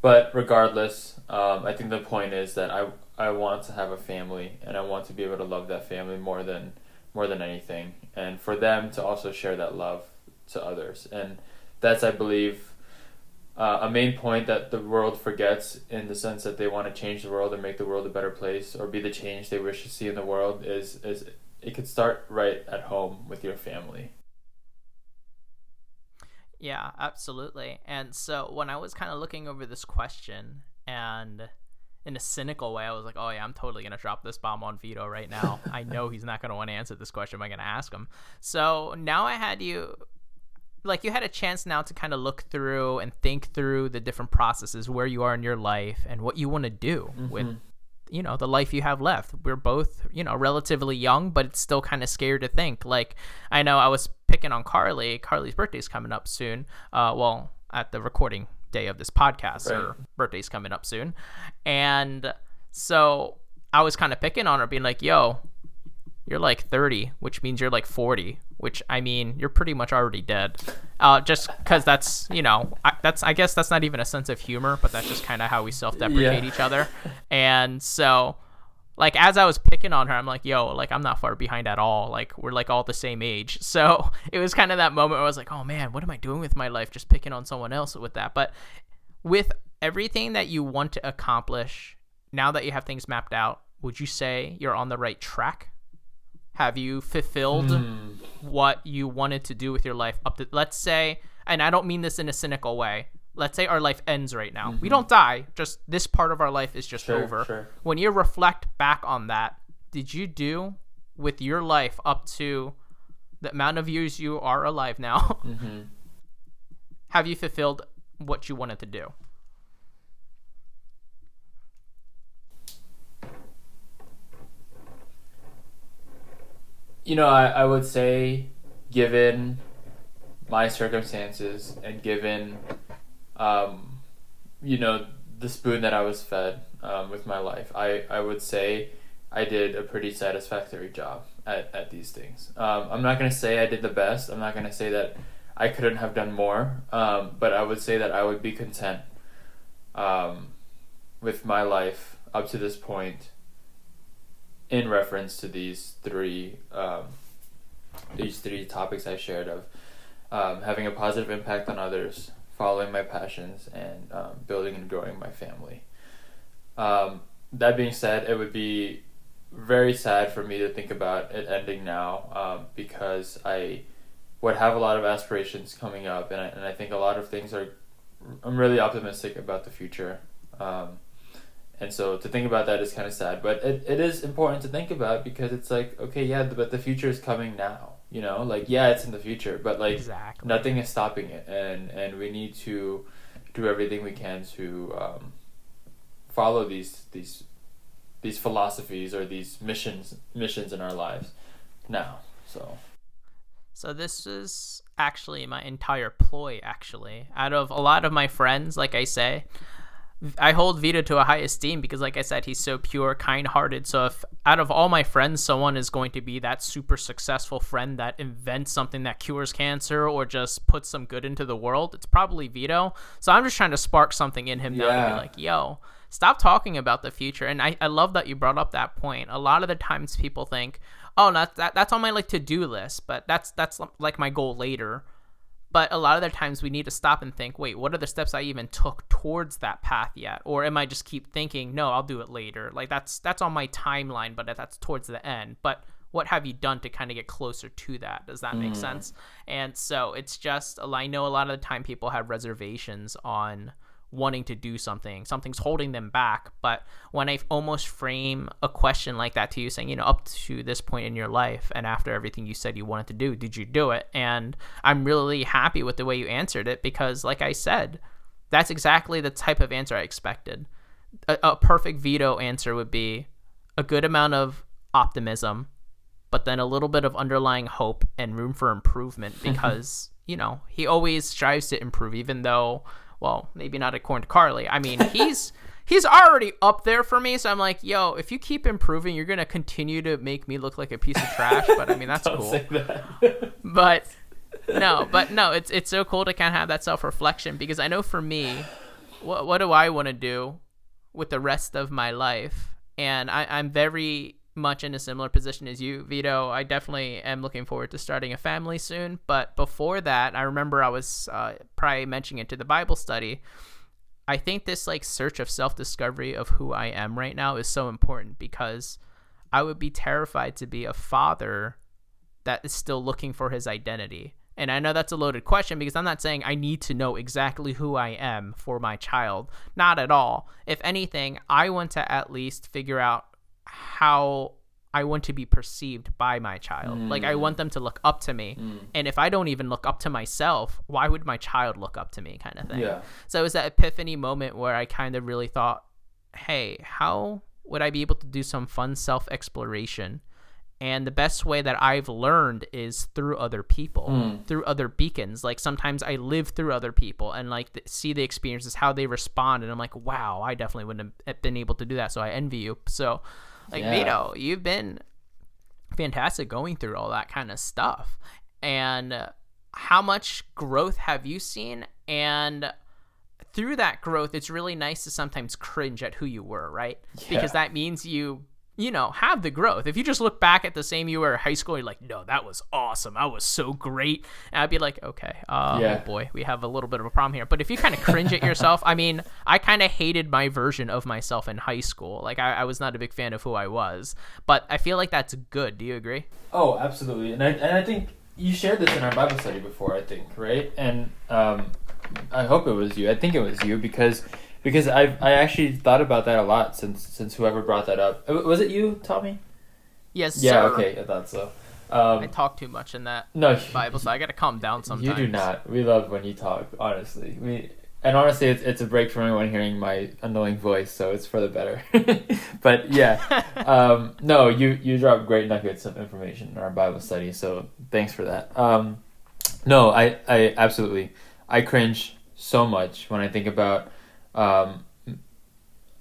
but regardless, um, I think the point is that I I want to have a family and I want to be able to love that family more than more than anything, and for them to also share that love to others. And that's I believe uh, a main point that the world forgets in the sense that they want to change the world and make the world a better place or be the change they wish to see in the world is is it could start right at home with your family. Yeah, absolutely. And so when I was kind of looking over this question and in a cynical way, I was like, oh, yeah, I'm totally going to drop this bomb on Vito right now. I know he's not going to want to answer this question. Am I going to ask him? So now I had you like you had a chance now to kind of look through and think through the different processes where you are in your life and what you want to do Mm-hmm. with you know the life you have left. We're both you know relatively young but it's still kind of scary to think. Like i know i was picking on carly. Carly's birthday's coming up soon uh well at the recording day of this podcast. Right. her birthday's coming up soon. And so i was kind of picking on her being like yo you're like 30 which means you're like 40 which i mean you're pretty much already dead. Uh, just because that's you know I, that's i guess that's not even a sense of humor but that's just kind of how we self-deprecate Yeah. each other. And so like as i was picking on her i'm like yo like i'm not far behind at all. Like we're like all the same age. So it was kind of that moment where i was like oh man what am i doing with my life just picking on someone else with that? But with everything that you want to accomplish now that you have things mapped out would you say you're on the right track have you fulfilled Hmm. what you wanted to do with your life up to let's say and i don't mean this in a cynical way let's say our life ends right now we don't die just this part of our life is just Sure, over sure. when you reflect back on that did you do with your life up to the amount of years you are alive now Mm-hmm. have you fulfilled what you wanted to do You know, I, I would say, given my circumstances and given, um, you know, the spoon that I was fed um, with my life, I, I would say I did a pretty satisfactory job at, at these things. Um, I'm not going to say I did the best. I'm not going to say that I couldn't have done more, um, but I would say that I would be content um, with my life up to this point in reference to these three um, these three topics I shared of um, having a positive impact on others, following my passions, and um, building and growing my family. Um, that being said, it would be very sad for me to think about it ending now um, because I would have a lot of aspirations coming up, and I, and I think a lot of things are. I'm really optimistic about the future. Um, and so to think about that is kind of sad, but it, it is important to think about because it's like, okay, yeah, but the future is coming now, you know, like, yeah, it's in the future, but like exactly nothing is stopping it. And, and we need to do everything we can to, um, follow these, these, these philosophies or these missions, missions in our lives now. So, So this is actually my entire ploy. Actually, out of a lot of my friends, like I say, I hold Vito to a high esteem because, like I said, he's so pure, kind-hearted. So if out of all my friends, someone is going to be that super successful friend that invents something that cures cancer or just puts some good into the world, it's probably Vito. So I'm just trying to spark something in him now to Yeah. be like, yo. Stop talking about the future, and I, I love that you brought up that point. A lot of the times, people think, "Oh, that, that that's on my like to do list," but that's that's like my goal later but a lot of the times we need to stop and think wait what are the steps i even took towards that path yet? Or am i just keep thinking no i'll do it later. Like that's that's on my timeline but that's towards the end. But what have you done to kind of get closer to that? Does that make mm-hmm. sense? And so it's just i know a lot of the time people have reservations on wanting to do something something's holding them back. But when i almost frame a question like that to you saying you know up to this point in your life and after everything you said you wanted to do did you do it? And i'm really happy with the way you answered it because like i said that's exactly the type of answer i expected. A, a perfect Vito answer would be a good amount of optimism but then a little bit of underlying hope and room for improvement because you know he always strives to improve even though well maybe not according to carly i mean he's he's already up there for me so i'm like yo if you keep improving you're gonna continue to make me look like a piece of trash but i mean that's cool that. but no, but no, it's it's so cool to kind of have that self reflection because I know for me, what what do I want to do with the rest of my life? And I, I'm very much in a similar position as you, Vito. I definitely am looking forward to starting a family soon. But before that, I remember I was uh, probably mentioning it to the Bible study. I think this like search of self discovery of who I am right now is so important because I would be terrified to be a father that is still looking for his identity. And I know that's a loaded question because I'm not saying I need to know exactly who I am for my child. Not at all. If anything, I want to at least figure out how I want to be perceived by my child. Like I want mm. them to look up to me. Mm. And if I don't even look up to myself, why would my child look up to me kind of thing. Yeah. So it was that epiphany moment where I kind of really thought, "Hey, how would I be able to do some fun self-exploration?" And the best way that I've learned is through other people, hmm. through other beacons. Like sometimes I live through other people and like th- see the experiences, how they respond, and I'm like, wow, I definitely wouldn't have been able to do that. So I envy you. So, like Yeah. Vito, you've been fantastic going through all that kind of stuff. And how much growth have you seen? And through that growth, it's really nice to sometimes cringe at who you were, right? Because that means you, you know, have the growth. If you just look back at the same you were in high school, you're like, no, that was awesome. I was so great. And I'd be like, okay, uh, Yeah. oh boy, we have a little bit of a problem here. But if you kind of cringe at yourself, I mean, I kind of hated my version of myself in high school. Like, I, I was not a big fan of who I was. But I feel like that's good. Do you agree? Oh, absolutely. And I and I think you shared this in our Bible study before, I think, right? And um, I hope it was you. I think it was you because because I I actually thought about that a lot since since whoever brought that up. Uh, Was it you, Tommy? Yes, Yeah. sir. Okay, I thought so. I Um, talk too much in that no, Bible, so I got to calm down sometimes. You do not. We love when you talk. Honestly, we and honestly, it's, it's a break from anyone hearing my annoying voice, so it's for the better. but yeah, um, no, you you dropped great nuggets of information in our Bible study, so thanks for that. Um, no, I I absolutely I cringe so much when I think about um,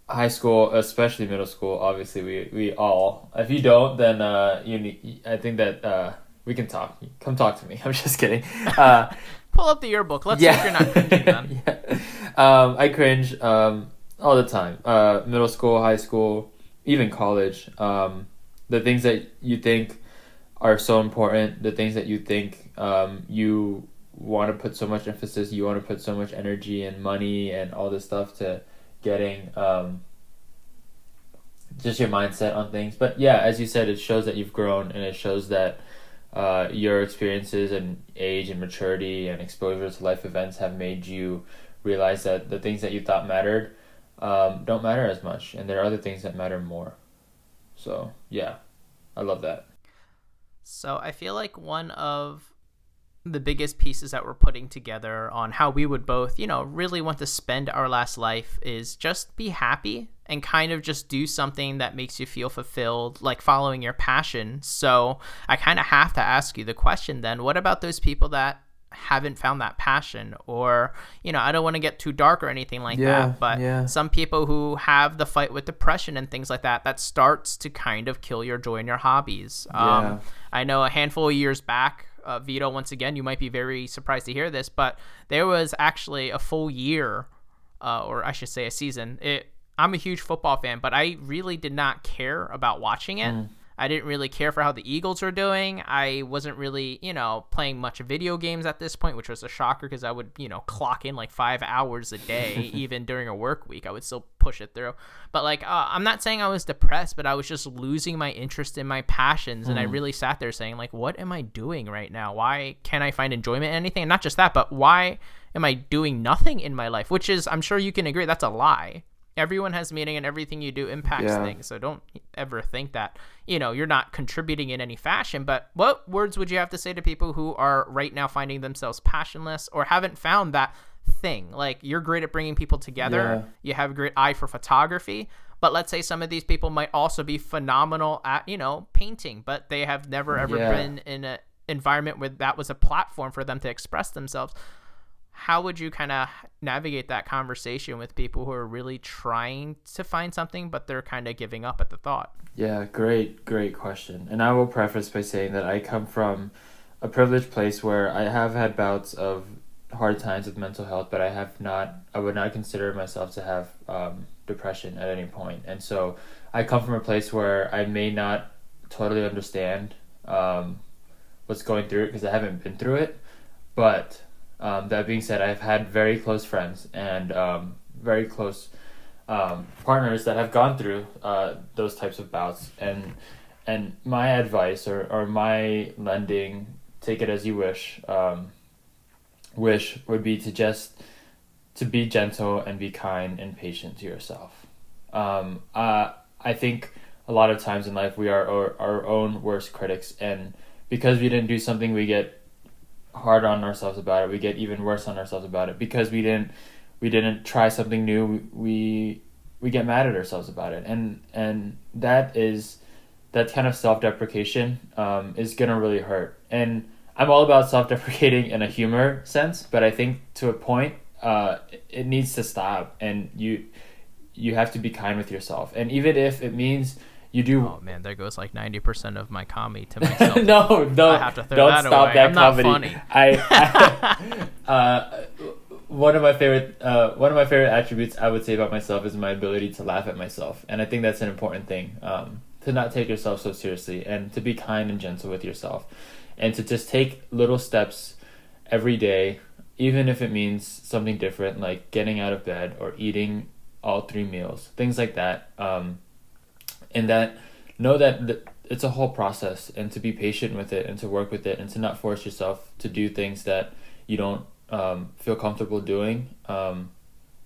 high school, especially middle school. Obviously, we we all. If you don't, then uh, you need. I think that uh, we can talk. Come talk to me. I'm just kidding. Uh, Pull up the yearbook. Let's see if you're not cringing then. yeah. Um, I cringe um, all the time. Uh, middle school, high school, even college. Um, the things that you think are so important, the things that you think um, you want to put so much emphasis, you want to put so much energy and money and all this stuff to getting um, just your mindset on things. But yeah, as you said, it shows that you've grown and it shows that uh, your experiences and age and maturity and exposure to life events have made you realize that the things that you thought mattered um, don't matter as much, and there are other things that matter more. So yeah, I love that. So I feel like one of the biggest pieces that we're putting together on how we would both, you know, really want to spend our last life is just be happy and kind of just do something that makes you feel fulfilled, like following your passion. So I kind of have to ask you the question then what about those people that haven't found that passion or you know i don't want to get too dark or anything like Yeah, that but yeah. some people who have the fight with depression and things like that that starts to kind of kill your joy in your hobbies Yeah. um, i know a handful of years back uh, vito once again. You might be very surprised to hear this but there was actually a full year uh, or i should say a season. It i'm a huge football fan but i really did not care about watching it I didn't really care for how the Eagles were doing. I wasn't really, you know, playing much video games at this point, which was a shocker because I would, you know, clock in like five hours a day, even during a work week. I would still push it through. But like, uh, I'm not saying I was depressed, but I was just losing my interest in my passions, and I really sat there saying, like, what am I doing right now? Why can't I find enjoyment in anything? And not just that, but why am I doing nothing in my life? Which is, I'm sure you can agree, that's a lie everyone has meaning and everything you do impacts Yeah. things so don't ever think that you know you're not contributing in any fashion but what words would you have to say to people who are right now finding themselves passionless or haven't found that thing like you're great at bringing people together Yeah. you have a great eye for photography but let's say some of these people might also be phenomenal at you know painting but they have never ever Yeah. been in an environment where that was a platform for them to express themselves how would you kind of navigate that conversation with people who are really trying to find something but they're kind of giving up at the thought Yeah, great, great question. And I will preface by saying that I come from a privileged place where I have had bouts of hard times with mental health, but I have not, I would not consider myself to have um, depression at any point. And so I come from a place where I may not totally understand um, what's going through it because I haven't been through it. But um, that being said, I've had very close friends and um, very close um, partners that have gone through uh, those types of bouts. And and my advice or, or my lending take it as you wish um, wish would be to just to be gentle and be kind and patient to yourself. Um, uh, I think a lot of times in life we are our, our own worst critics. And because we didn't do something we get hard on ourselves about it. We get even worse on ourselves about it because we didn't we didn't try something new. We we get mad at ourselves about it. And and that is that kind of self-deprecation um, is gonna really hurt. And i'm all about self-deprecating in a humor sense but i think to a point uh, it needs to stop. And you you have to be kind with yourself. And even if it means you do Oh man, there goes like ninety percent of my comedy to myself. no, don't, I have to throw don't that stop away. that I'm not comedy. funny. I, I uh, one of my favorite uh, one of my favorite attributes I would say about myself is my ability to laugh at myself, and I think that's an important thing. Um, to not take yourself so seriously, and to be kind and gentle with yourself, and to just take little steps every day, even if it means something different, like getting out of bed or eating all three meals, things like that. Um, and that know that th- it's a whole process and to be patient with it and to work with it and to not force yourself to do things that you don't um, feel comfortable doing um,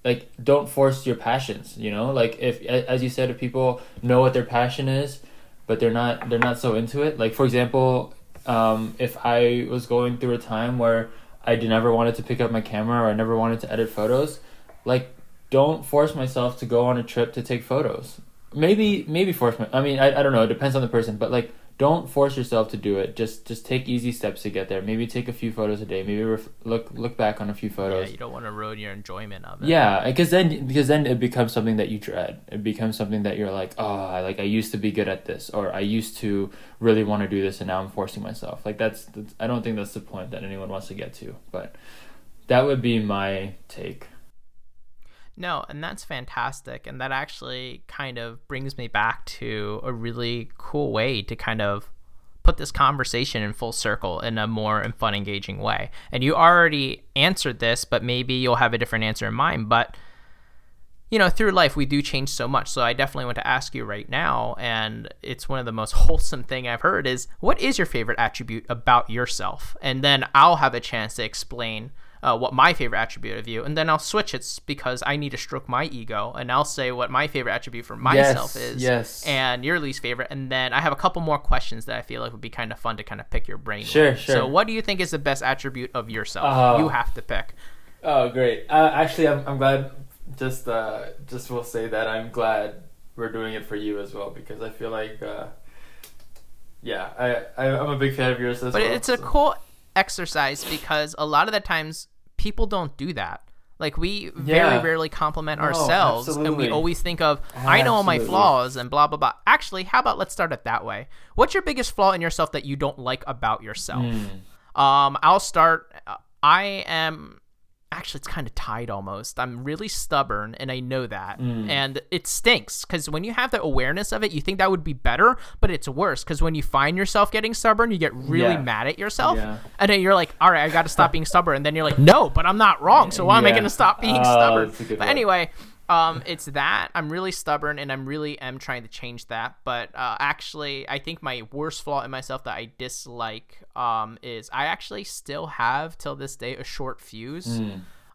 like don't force your passions you know? Like if as you said if people know what their passion is but they're not they're not so into it. Like for example um, if i was going through a time where i never wanted to pick up my camera or i never wanted to edit photos like don't force myself to go on a trip to take photos maybe maybe force my i mean I, I don't know it depends on the person but like don't force yourself to do it just just take easy steps to get there. Maybe take a few photos a day maybe ref- look look back on a few photos. yeah, you don't want to ruin your enjoyment of it. yeah because then because then it becomes something that you dread. It becomes something that you're like oh I, like i used to be good at this or i used to really want to do this and now i'm forcing myself. Like that's, that's i don't think that's the point that anyone wants to get to but that would be my take No, and that's fantastic. And that actually kind of brings me back to a really cool way to kind of put this conversation in full circle in a more fun, engaging way. And you already answered this, but maybe you'll have a different answer in mind. But you know, through life we do change so much. So I definitely want to ask you right now, and it's one of the most wholesome thing I've heard is what is your favorite attribute about yourself? And then I'll have a chance to explain uh, what my favorite attribute of you, and then I'll switch it because I need to stroke my ego, and I'll say what my favorite attribute for myself Yes, is, yes. and your least favorite, and then I have a couple more questions that I feel like would be kind of fun to kind of pick your brain. Sure, with. sure. So, what do you think is the best attribute of yourself? Uh, you have to pick. Oh, great. Uh, actually, I'm, I'm glad. Just uh, just will say that I'm glad we're doing it for you as well because I feel like, uh, yeah, I, I I'm a big fan of yours as But well. it's a so- cool exercise because a lot of the times people don't do that. Like we very rarely compliment No, ourselves, and we always think of I know all my flaws and blah blah blah. Actually, how about let's start it that way? What's your biggest flaw in yourself that you don't like about yourself? Hmm. Um, I'll start. uh, I am actually it's kind of tied almost. I'm really stubborn, and I know that, Hmm. and it stinks because when you have the awareness of it, you think that would be better, but it's worse because when you find yourself getting stubborn, you get really Yeah. mad at yourself, Yeah. and then you're like, all right, I got to stop being stubborn, and then you're like, no, but I'm not wrong, so why am I going to stop being Oh, stubborn? But one. anyway. Um, it's that I'm really stubborn and I'm really am trying to change that. But uh, actually, I think my worst flaw in myself that I dislike um, is I actually still have till this day a short fuse.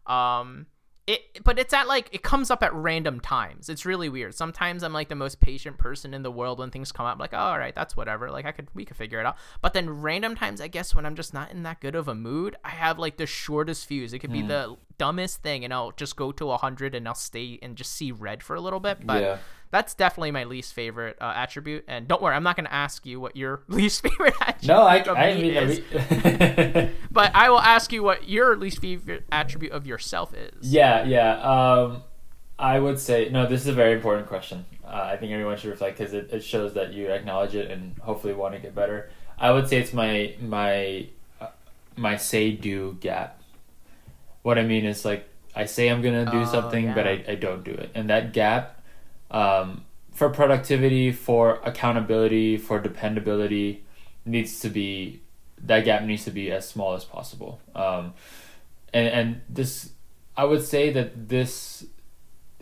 Um, it, but it's at like it comes up at random times. It's really weird. Sometimes I'm like the most patient person in the world when things come up. Like, oh, all right, that's whatever. Like I could we could figure it out. But then random times, I guess when I'm just not in that good of a mood, I have like the shortest fuse. It could be hmm. the dumbest thing, and I'll just go to hundred and I'll stay and just see red for a little bit. But Yeah. That's definitely my least favorite uh, attribute. And don't worry, I'm not going to ask you what your least favorite attribute is. No, I of I me mean, is, but I will ask you what your least favorite attribute of yourself is. yeah, yeah. Um, I would say no. This is a very important question. Uh, I think everyone should reflect because it, it shows that you acknowledge it and hopefully want to get better. I would say it's my my uh, my say do gap. What I mean is like I say I'm gonna do Oh, something, but. I, I don't do it, and that gap um, for productivity, for accountability, for dependability needs to be that gap needs to be as small as possible. Um, and and this I would say that this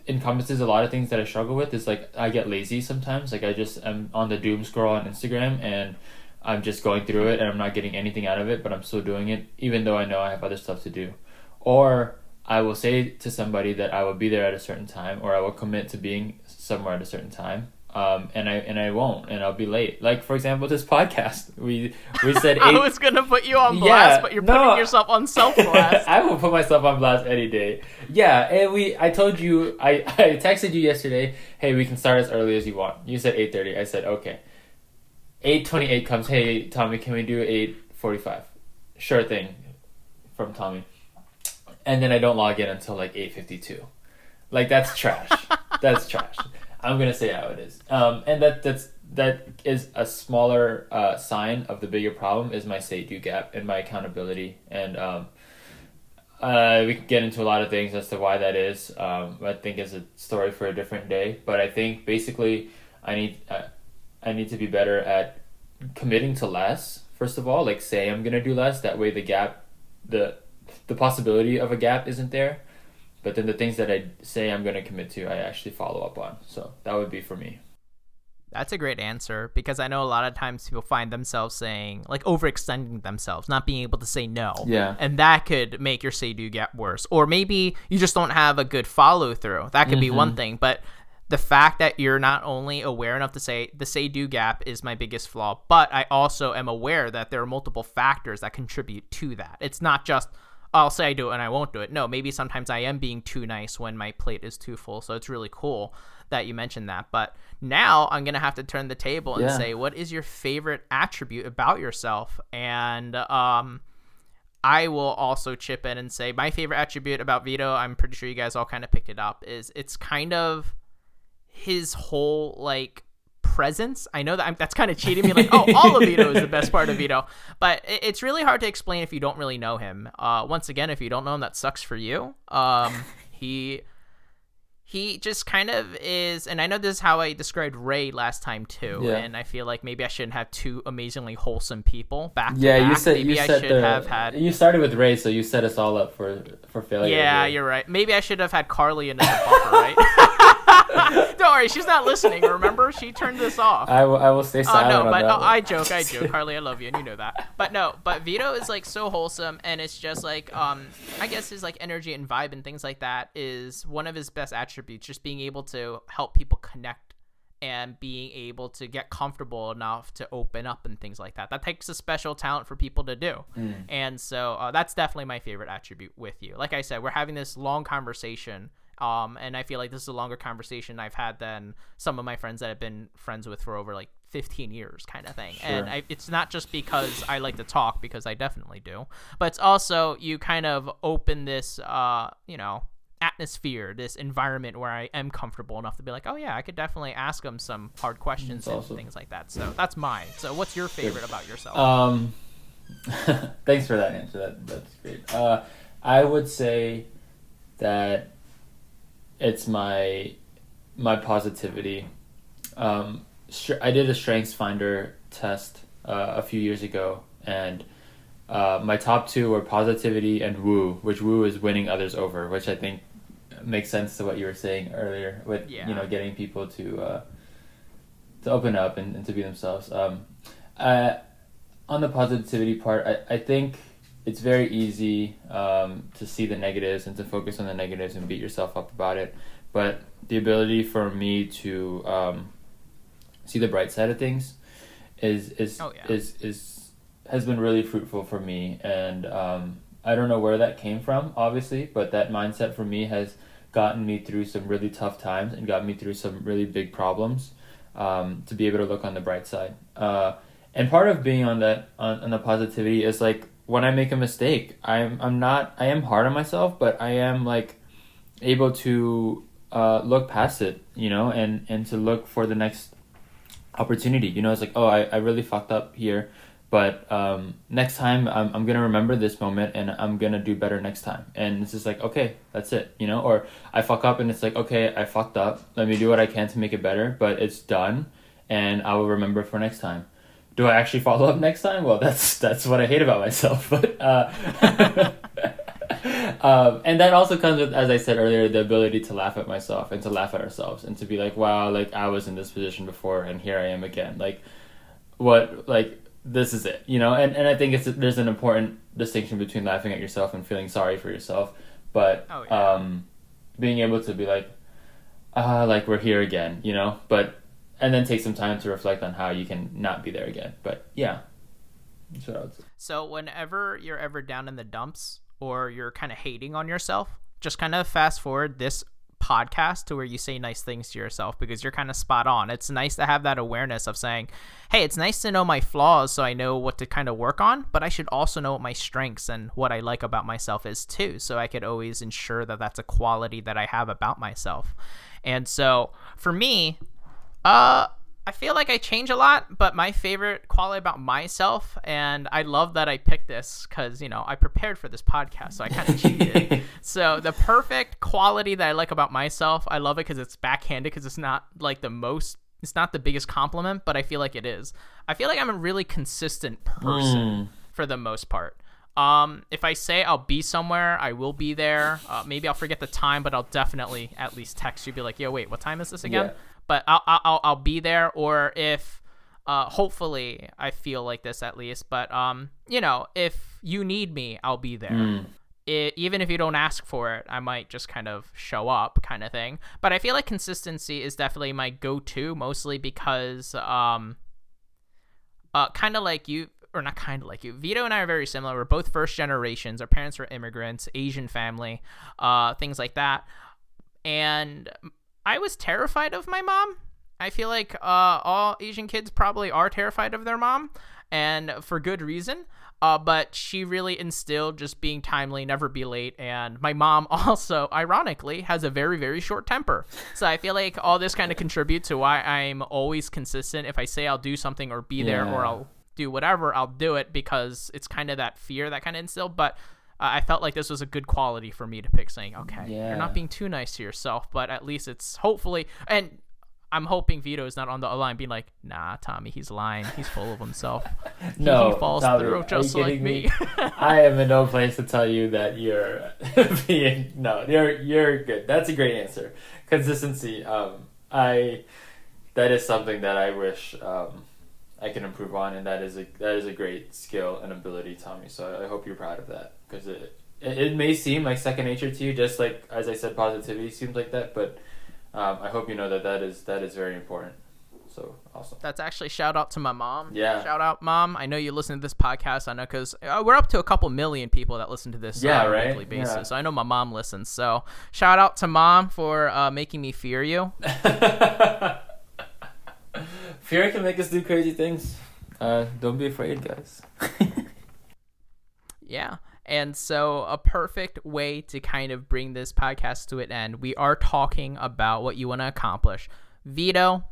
encompasses a lot of things that I struggle with. Is like I get lazy sometimes. Like I just am on the doom scroll on Instagram and I'm just going through it and I'm not getting anything out of it, but I'm still doing it even though I know I have other stuff to do. Or I will say to somebody that I will be there at a certain time, or I will commit to being somewhere at a certain time. um, and I and I won't, and I'll be late. Like for example, this podcast, we we said eight. I was gonna put you on blast, Yeah, but you're no. putting yourself on self blast. I will put myself on blast any day. Yeah, and we. I told you. I I texted you yesterday. Hey, we can start as early as you want. You said eight thirty. I said okay. Eight twenty eight comes. Hey, Tommy, can we do eight forty five? Sure thing. From Tommy. And then I don't log in until like eight fifty two. Like that's trash. that's trash. I'm gonna say how it is. Um, and that that's that is a smaller uh, sign of the bigger problem is my say do gap and my accountability and um, uh, we could get into a lot of things as to why that is. Um, I think it's a story for a different day. But I think basically, I need uh, I need to be better at committing to less. First of all, like say I'm gonna do less. That way, the gap, the the possibility of a gap isn't there. But then the things that I say I'm gonna commit to, I actually follow up on. So that would be for me. That's a great answer because I know a lot of times people find themselves saying like overextending themselves, not being able to say no. Yeah. And that could make your say do get worse. Or maybe you just don't have a good follow through. That could be one mm-hmm. thing. But the fact that you're not only aware enough to say the say do gap is my biggest flaw, but I also am aware that there are multiple factors that contribute to that. It's not just I'll say I do it and I won't do it. No, maybe sometimes I am being too nice when my plate is too full. So it's really cool that you mentioned that. But now I'm going to have to turn the table and Yeah. say, what is your favorite attribute about yourself? And um, I will also chip in and say, my favorite attribute about Vito, I'm pretty sure you guys all kind of picked it up, is it's kind of his whole like presence. I know that I'm, that's kind of cheating me. Like, oh, all of Vito is the best part of Vito, but it, it's really hard to explain if you don't really know him. Uh, once again, if you don't know him, that sucks for you. Um, he he just kind of is, and I know this is how I described Ray last time too. Yeah. And I feel like maybe I shouldn't have two amazingly wholesome people back. Yeah, you said maybe you I said should the, have had. You started with Ray, so you set us all up for for failure. Yeah, here. you're right. Maybe I should have had Carly in the buffer, right? Don't worry, she's not listening. Remember, she turned this off. I will. I will stay Oh silent no, on but. I joke, I joke. Carly, I love you, and you know that. But no, but Vito is like so wholesome, and it's just like um, I guess his like energy and vibe and things like that is one of his best attributes. Just being able to help people connect and being able to get comfortable enough to open up and things like that. That takes a special talent for people to do, and so uh, that's definitely my favorite attribute with you. Like I said, we're having this long conversation. Um, and I feel like this is a longer conversation I've had than some of my friends that I've been friends with for over like 15 years, kind of thing. And I, it's not just because I like to talk, because I definitely do, but it's also you kind of open this, uh, you know, atmosphere, this environment where I am comfortable enough to be like, oh yeah, I could definitely ask them some hard questions That's and awesome. things like that. So that's mine. So what's your favorite about yourself? Um, thanks for that answer. That that's great. Uh, I would say that it's my my positivity. Um, I did a Strengths Finder test uh, a few years ago, and uh, my top two were positivity and woo, which woo is winning others over, which I think makes sense to what you were saying earlier with Yeah. you know getting people to uh, to open up and, and to be themselves. Um, uh, on the positivity part, I, I think it's very easy um, to see the negatives and to focus on the negatives and beat yourself up about it. But the ability for me to um, see the bright side of things is is Oh, yeah. is is has been really fruitful for me, and um, I don't know where that came from, obviously, but that mindset for me has gotten me through some really tough times and got me through some really big problems. Um, to be able to look on the bright side, uh, and part of being on that on, on the positivity is like when I make a mistake, I'm I'm not I am hard on myself, but I am like able to uh, look past it, you know, and and to look for the next opportunity. You know, it's like oh, I, I really fucked up here, but um, next time I'm I'm gonna remember this moment and I'm gonna do better next time. And it's just like okay, that's it, you know. Or I fuck up and it's like okay, I fucked up. Let me do what I can to make it better, but it's done, and I will remember for next time do I actually follow up next time? Well, that's that's what I hate about myself. But uh, um, and that also comes with, as I said earlier, the ability to laugh at myself and to laugh at ourselves and to be like, wow, like I was in this position before and here I am again. Like, what, like this is it, you know? And and I think it's there's an important distinction between laughing at yourself and feeling sorry for yourself, but Oh, yeah. um, being able to be like, ah, like we're here again, you know. But and then take some time to reflect on how you can not be there again. But yeah. So whenever you're ever down in the dumps or you're kind of hating on yourself, just kind of fast forward this podcast to where you say nice things to yourself because you're kind of spot on. It's nice to have that awareness of saying, "Hey, it's nice to know my flaws so I know what to kind of work on, but I should also know what my strengths and what I like about myself is too, so I could always ensure that that's a quality that I have about myself." And so, for me, uh I feel like I change a lot, but my favorite quality about myself, and I love that I picked this because, you know, I prepared for this podcast, so I kind of cheated. so, the perfect quality that I like about myself, I love it because it's backhanded because it's not like the most, it's not the biggest compliment, but I feel like it is. I feel like I'm a really consistent person Mm. for the most part. Um, if I say I'll be somewhere, I will be there. Uh, maybe I'll forget the time, but I'll definitely at least text you, be like, "Yo, wait, what time is this again?" Yeah. But I'll, I'll I'll- be there. Or if, uh, hopefully I feel like this at least. But um, you know, if you need me, I'll be there. Mm. It, even if you don't ask for it, I might just kind of show up, kind of thing. But I feel like consistency is definitely my go-to, mostly because um, uh, kind of like you, or not kind of like you. Vito and I are very similar. We're both first generations. Our parents were immigrants, Asian family, uh, things like that. And I was terrified of my mom. I feel like uh, all Asian kids probably are terrified of their mom, and for good reason. Uh, but she really instilled just being timely, never be late. And my mom also, ironically, has a very, very short temper. So I feel like all this kind of contributes to why I'm always consistent. If I say I'll do something or be there or I'll do whatever, I'll do it because it's kind of that fear that kind of instilled. But I felt like this was a good quality for me to pick, saying, okay, you're not being too nice to yourself, but at least it's hopefully. And I'm hoping Vito is not on the line being like, nah, Tommy, he's lying. He's full of himself. No, he falls Tommy, through are just you like kidding me. I am in no place to tell you that you're being no. You're you're good. That's a great answer. Consistency. Um, I that is something that I wish um, I can improve on, and that is a that is a great skill and ability, Tommy. So I hope you're proud of that because it, it it may seem like second nature to you, just like as I said, positivity seems like that, but um, I hope you know that that is that is very important. So awesome. That's actually shout out to my mom. Yeah. Shout out, mom. I know you listen to this podcast. I know because uh, we're up to a couple million people that listen to this Yeah, on a right? weekly basis. Yeah. So I know my mom listens. So shout out to mom for uh, making me fear you. Fear can make us do crazy things. Uh, don't be afraid, guys. Yeah. And so, a perfect way to kind of bring this podcast to an end, we are talking about what you want to accomplish. Vito,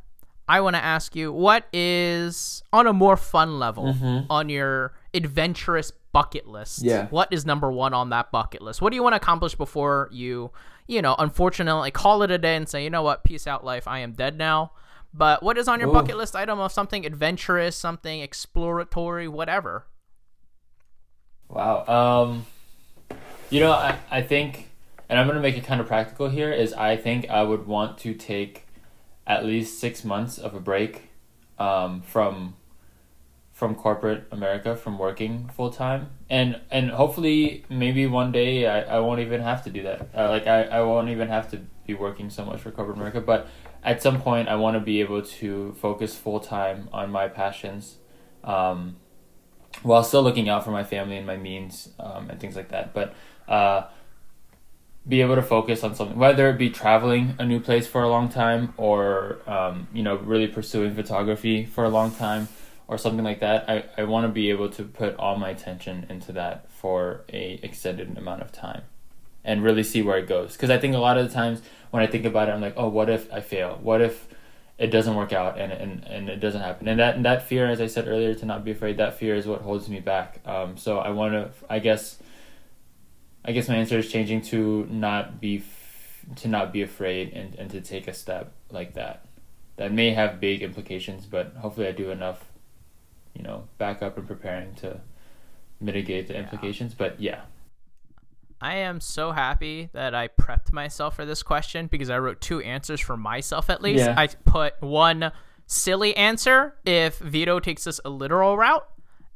I want to ask you what is, on a more fun level, Mhm. on your adventurous bucket list? Yeah. What is number one on that bucket list? What do you want to accomplish before you, you know, unfortunately call it a day and say, you know what, peace out, life, I am dead now? But what is on your Ooh. bucket list item of something adventurous, something exploratory, whatever? Wow. Um, you know, I, I think, and I'm going to make it kind of practical here, is I think I would want to take at least six months of a break um, from from corporate America, from working full time, and and hopefully maybe one day I, I won't even have to do that. Uh, like I, I won't even have to be working so much for corporate America, but at some point I want to be able to focus full time on my passions. Um, while still looking out for my family and my means um, and things like that. But uh, be able to focus on something, whether it be traveling a new place for a long time or um, you know really pursuing photography for a long time or something like that. I, I want to be able to put all my attention into that for a extended amount of time and really see where it goes. Because I think a lot of the times when I think about it, I'm like, oh, what if I fail? What if it doesn't work out and, and, and it doesn't happen. And that and that fear as i said earlier to not be afraid that fear is what holds me back. Um, so i want to i guess i guess my answer is changing to not be f- to not be afraid and, and to take a step like that. That may have big implications but hopefully i do enough you know backup and preparing to mitigate the implications. But yeah I am so happy that I prepped myself for this question because I wrote two answers for myself at least. Yeah. I put one silly answer if Vito takes this a literal route,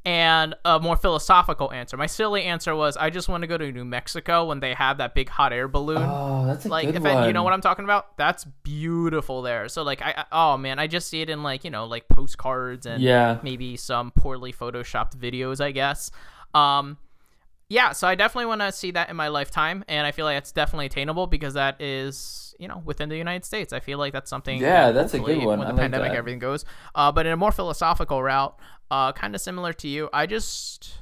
and a more philosophical answer. My silly answer was I just want to go to New Mexico when they have that big hot air balloon. Oh, that's a like good if one. I, you know what I'm talking about? That's beautiful there. So like I, I oh man, I just see it in like, you know, like postcards and Yeah. maybe some poorly photoshopped videos, I guess. Um yeah, so I definitely want to see that in my lifetime and I feel like it's definitely attainable because that is, you know, within the United States. I feel like that's something Yeah, that that's a good one. when the like pandemic that. everything goes. Uh but in a more philosophical route, uh kind of similar to you, I just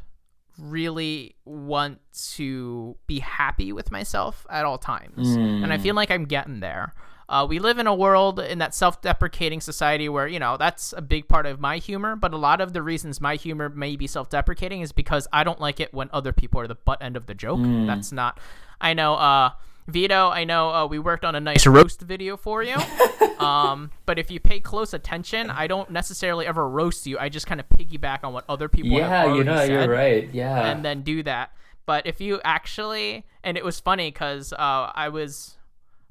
really want to be happy with myself at all times. And I feel like I'm getting there. Uh, we live in a world in that self-deprecating society where you know that's a big part of my humor but a lot of the reasons my humor may be self-deprecating is because i don't like it when other people are the butt end of the joke that's not i know uh vito i know uh, we worked on a nice roast video for you um but if you pay close attention i don't necessarily ever roast you i just kind of piggyback on what other people Yeah, you know, you're right. Yeah. and then do that. But if you actually, and it was funny because uh, I was,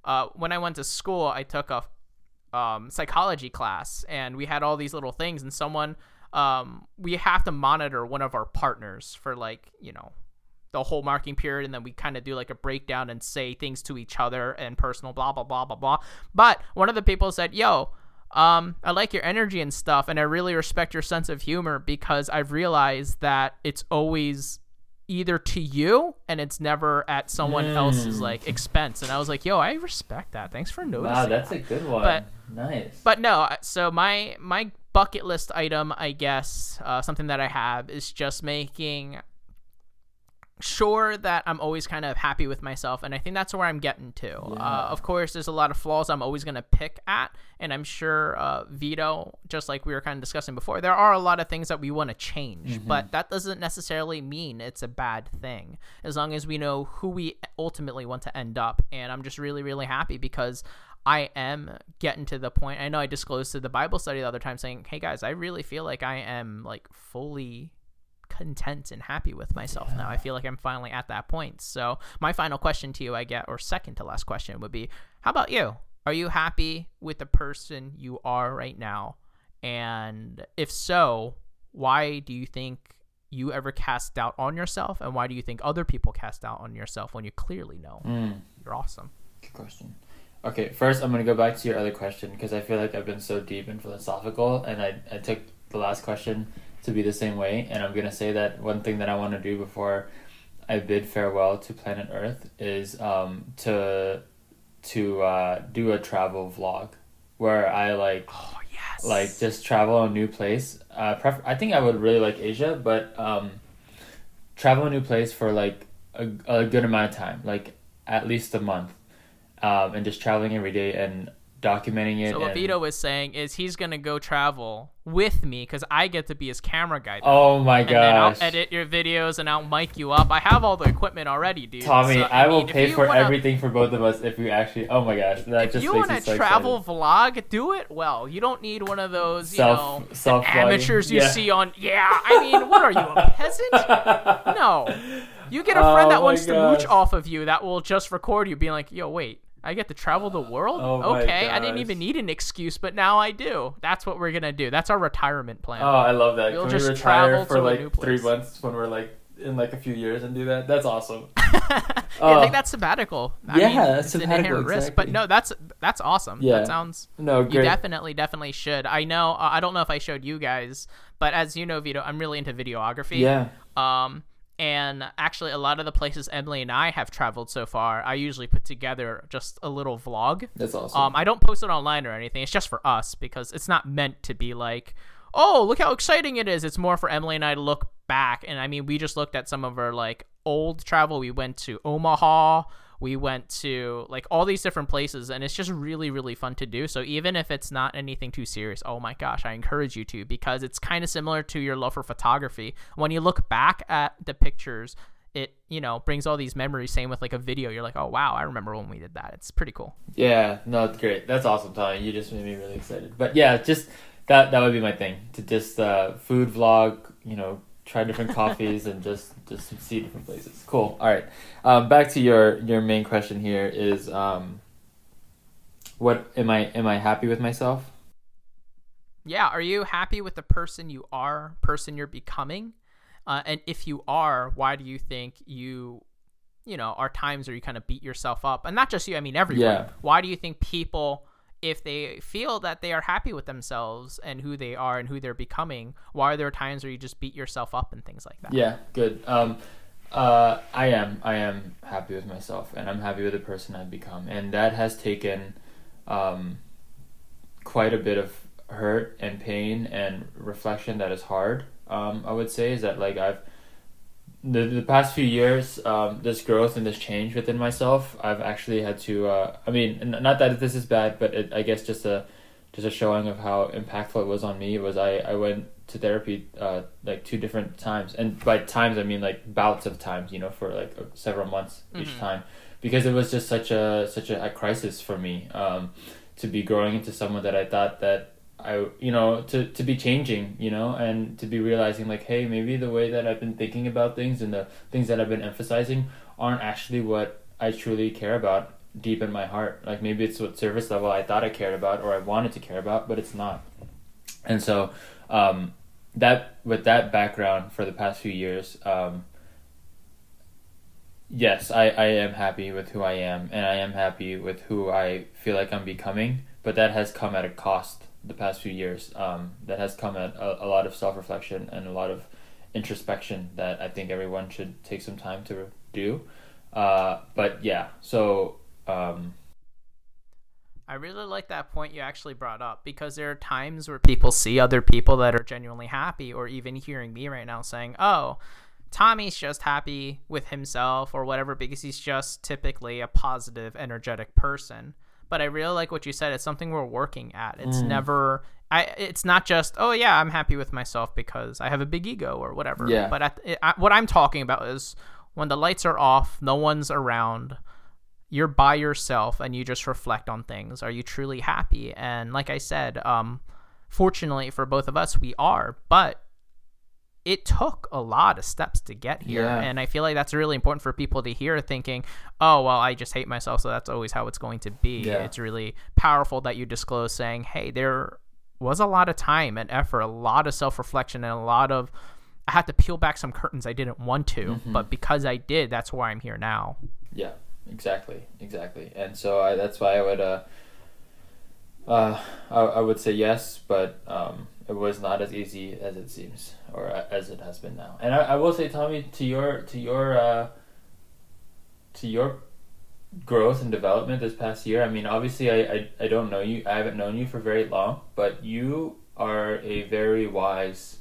uh, when I went to school, I took a um, psychology class, and we had all these little things, and someone, um, we have to monitor one of our partners for like, you know, the whole marking period, and then we kind of do like a breakdown and say things to each other and personal, blah blah blah blah blah. But one of the people said, "Yo." Um, I like your energy and stuff, and I really respect your sense of humor because I've realized that it's always either to you and it's never at someone else's like expense. And I was like, "Yo, I respect that. Thanks for noticing." wow, that's a good one. But- nice. But no, so my my bucket list item, I guess, uh, something that I have is just making sure that I'm always kind of happy with myself, and I think that's where I'm getting to. Uh, of course, there's a lot of flaws I'm always gonna pick at, and I'm sure uh, Vito, just like we were kind of discussing before, there are a lot of things that we want to change, but that doesn't necessarily mean it's a bad thing, as long as we know who we ultimately want to end up. And I'm just really, really happy because. I am getting to the point. I know I disclosed to the Bible study the other time saying, "Hey guys, I really feel like I am like fully content and happy with myself now. I feel like I'm finally at that point." So, my final question to you, I get, or second to last question would be, "How about you? Are you happy with the person you are right now? And if so, why do you think you ever cast doubt on yourself and why do you think other people cast doubt on yourself when you clearly know Mm, you're awesome?" good question. Okay, first I'm gonna go back to your other question because I feel like I've been so deep and philosophical, and I I took the last question to be the same way, and I'm gonna say that one thing that I want to do before I bid farewell to planet Earth is um to to uh, do a travel vlog where I like Oh, yes. like just travel a new place. Uh, pref- I think I would really like Asia, but um, travel a new place for like a, a good amount of time, like at least a month, um, and just traveling every day and documenting it. So what and- Vito was saying is he's gonna go travel with me because I get to be his camera guy. oh my god! I'll edit your videos and I'll mic you up. I have all the equipment already, dude. Tommy, So, I, will mean, if pay for wanna- everything for both of us if we actually. Oh my gosh, that If just you want to so travel excited. vlog, do it well. You don't need one of those, you Self- know, self-vlogging. amateurs you Yeah. see on. Yeah, I mean, what are you, a peasant? No, you get a friend Oh that wants to mooch off of you that will just record you, being like, "Yo, wait." I get to travel the world? Oh okay, I didn't even need an excuse, but now I do. That's what we're gonna do. That's our retirement plan. Oh, I love that. We'll Can just we retire travel for like three months when we're like in like a few years and do that? That's awesome. Yeah, I Oh. think that's sabbatical. I Yeah, mean, that's it's an inherent risk, but no, that's that's awesome. Yeah. That sounds. No, You definitely, definitely should. I know. Uh, I don't know if I showed you guys, but as you know, Vito, I'm really into videography. yeah. Um, and actually, a lot of the places Emily and I have traveled so far, I usually put together just a little vlog. That's awesome. Um, I don't post it online or anything. It's just for us because it's not meant to be like, oh, look how exciting it is. It's more for Emily and I to look back. And I mean, we just looked at some of our like old travel. We went to Omaha. We went to like all these different places, and it's just really, really fun to do. So even if it's not anything too serious, oh my gosh, I encourage you to because it's kind of similar to your love for photography. When you look back at the pictures, it you know brings all these memories. Same with like a video, you're like, oh wow, I remember when we did that. It's pretty cool. Yeah, no, it's great. That's awesome, Tommy. You just made me really excited. But yeah, just that that would be my thing to just uh, food vlog. You know, try different coffees and just just see different places. Cool. All right. Um, back to your your main question here is um, what am I am I happy with myself? Yeah, are you happy with the person you are, person you're becoming? Uh, and if you are, why do you think you, you know, are times where you kind of beat yourself up? And not just you, I mean everyone. Yeah. Why do you think people, if they feel that they are happy with themselves and who they are and who they're becoming, why are there times where you just beat yourself up and things like that? Yeah, good. Um, uh, I am. I am happy with myself, and I'm happy with the person I've become, and that has taken um, quite a bit of hurt and pain and reflection. That is hard. Um, I would say is that like I've the the past few years, um, this growth and this change within myself, I've actually had to. Uh, I mean, not that this is bad, but it, I guess just a just a showing of how impactful it was on me was I I went to therapy uh, like two different times, and by times I mean like bouts of times, you know, for like uh, several months each Mhm. time, because it was just such a such a, a crisis for me um, to be growing into someone that I thought that I you know to to be changing, you know, and to be realizing like, hey, maybe the way that I've been thinking about things and the things that I've been emphasizing aren't actually what I truly care about deep in my heart. Like maybe it's what service level I thought I cared about or I wanted to care about, but it's not. And so um, that with that background for the past few years, um, yes, I, I am happy with who I am and I am happy with who I feel like I'm becoming, but that has come at a cost the past few years. Um, that has come at a, a lot of self reflection and a lot of introspection that I think everyone should take some time to do. Uh, but yeah, so um, I really like that point you actually brought up because there are times where people see other people that are genuinely happy, or even hearing me right now saying, Oh, Tommy's just happy with himself or whatever because he's just typically a positive, energetic person. But I really like what you said. It's something we're working at. It's Mm. never. I, it's not just oh yeah I'm happy with myself because I have a big ego or whatever. Yeah. But at, it, I, what I'm talking about is when the lights are off, no one's around, you're by yourself and you just reflect on things. Are you truly happy? And like I said, um, fortunately for both of us, we are. But it took a lot of steps to get here, Yeah. and I feel like that's really important for people to hear. Thinking, oh well, I just hate myself, so that's always how it's going to be. Yeah. It's really powerful that you disclose saying, hey, there was a lot of time and effort, a lot of self reflection, and a lot of I had to peel back some curtains I didn't want to, Mm-hmm. but because I did, that's why I'm here now. Yeah, exactly, exactly. And so I, that's why I would, uh, uh, I, I would say yes, but um, it was not as easy as it seems, or as it has been now. And I, I will say, Tommy, to your to your uh, to your growth and development this past year. I mean, obviously, I, I I don't know you. I haven't known you for very long, but you are a very wise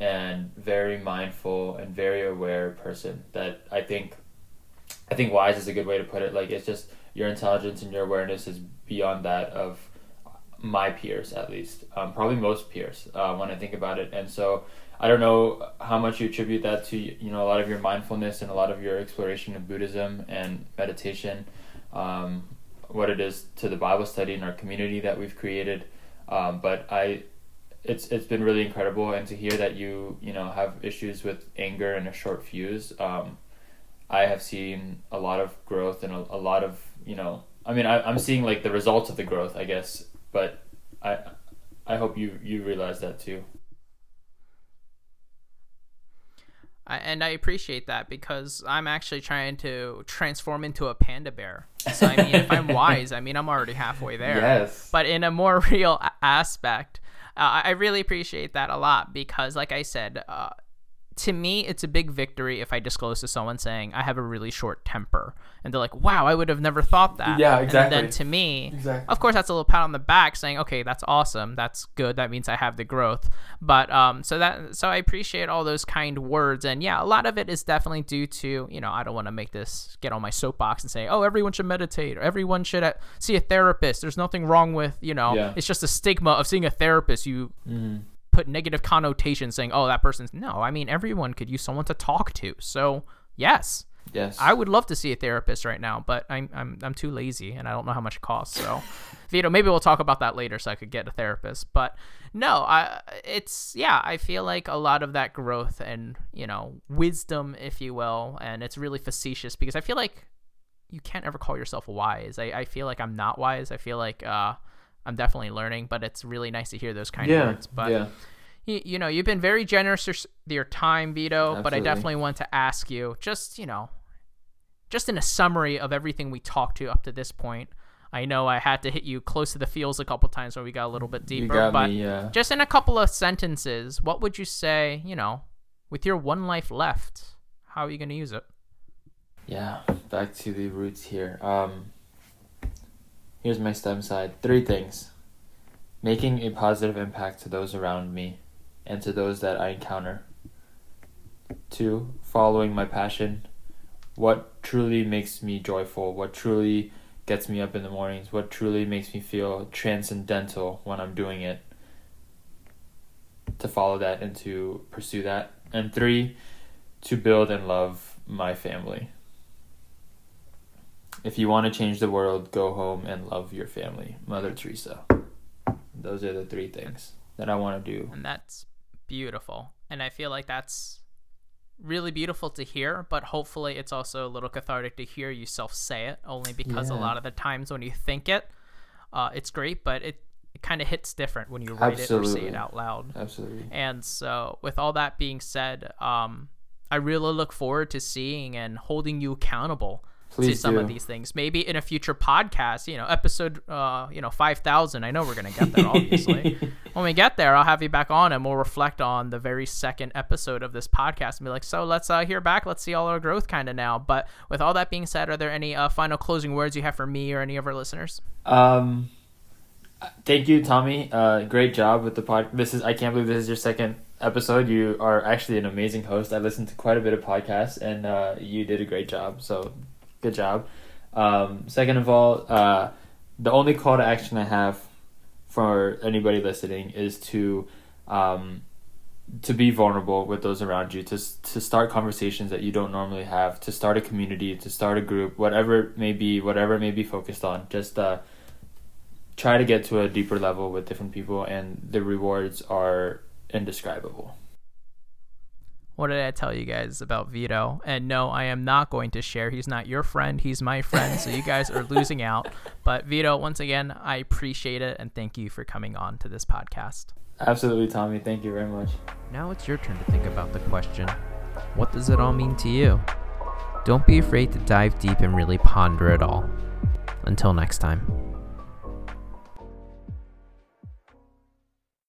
and very mindful and very aware person that I think I think wise is a good way to put it. Like it's just your intelligence and your awareness is beyond that of my peers, at least. Um, probably most peers uh, when I think about it. And so I don't know how much you attribute that to you know a lot of your mindfulness and a lot of your exploration of Buddhism and meditation. Um, what it is to the Bible study in our community that we've created. Um, but I it's it's been really incredible and to hear that you you know have issues with anger and a short fuse um i have seen a lot of growth and a, a lot of you know i mean I, i'm seeing like the results of the growth i guess but i i hope you you realize that too I, and I appreciate that because I'm actually trying to transform into a panda bear. So I mean, if I'm wise, I mean I'm already halfway there. yes But in a more real aspect, uh, I really appreciate that a lot because, like I said, uh, to me, it's a big victory if I disclose to someone saying I have a really short temper, and they're like, "Wow, I would have never thought that." Yeah, And exactly. then to me, Exactly. of course, that's a little pat on the back, saying, "Okay, that's awesome. That's good. That means I have the growth." But um, so that so I appreciate all those kind words, and yeah, a lot of it is definitely due to you know I don't want to make this get on my soapbox and say, "Oh, everyone should meditate or everyone should uh, see a therapist." There's nothing wrong with you know. Yeah. It's just a stigma of seeing a therapist. You Mhm. Put negative connotations saying, "Oh, that person's." No, I mean everyone could use someone to talk to. So yes, yes I would love to see a therapist right now, but I'm I'm I'm too lazy and I don't know how much it costs. So, Vito, maybe we'll talk about that later, so I could get a therapist. But no, I it's yeah, I feel like a lot of that growth and you know wisdom, if you will, and it's really facetious because I feel like you can't ever call yourself wise. I, I feel like I'm not wise. I feel like uh, I'm definitely learning, but it's really nice to hear those kind of yeah words. But yeah you, you know, you've been very generous with your time, Vito, but I definitely want to ask you just, you know, just in a summary of everything we talked to up to this point. I know I had to hit you close to the feels a couple times where we got a little bit deeper, but me. Uh, just in a couple of sentences, what would you say, you know, with your one life left, how are you going to use it? Yeah, back to the roots here. Um, here's my STEM side. Three things making a positive impact to those around me and to those that I encounter. Two, following my passion. What truly makes me joyful? What truly gets me up in the mornings? What truly makes me feel transcendental when I'm doing it? To follow that and to pursue that. And three, to build and love my family. If you want to change the world, go home and love your family. Mother Teresa. Those are the three things that I want to do. And that's beautiful. And I feel like that's really beautiful to hear, but hopefully it's also a little cathartic to hear yourself say it, only because a lot of the times when you think it, uh, it's great, but it, it kind of hits different when you write it or say it out loud. Absolutely. And so, with all that being said, um, I really look forward to seeing and holding you accountable to Please some do. of these things. Maybe in a future podcast, you know, episode, uh, you know, five thousand. I know we're gonna get there, obviously. when we get there, I'll have you back on, and we'll reflect on the very second episode of this podcast, and be like, so let's uh, hear back. Let's see all our growth, kind of now. But with all that being said, are there any uh, final closing words you have for me or any of our listeners? Um, thank you, Tommy. Uh, great job with the pod. This is I can't believe this is your second episode. You are actually an amazing host. I listened to quite a bit of podcasts, and uh, you did a great job. So, good job. Um, second of all, uh, the only call to action I have for anybody listening is to um, to be vulnerable with those around you, to to start conversations that you don't normally have, to start a community, to start a group, whatever it may be, whatever it may be focused on. Just uh, try to get to a deeper level with different people, and the rewards are indescribable. What did I tell you guys about Vito? And no, I am not going to share. He's not your friend. He's my friend. So you guys are losing out. But Vito, once again, I appreciate it and thank you for coming on to this podcast. Absolutely, Tommy. Thank you very much. Now it's your turn to think about the question what does it all mean to you? Don't be afraid to dive deep and really ponder it all. Until next time.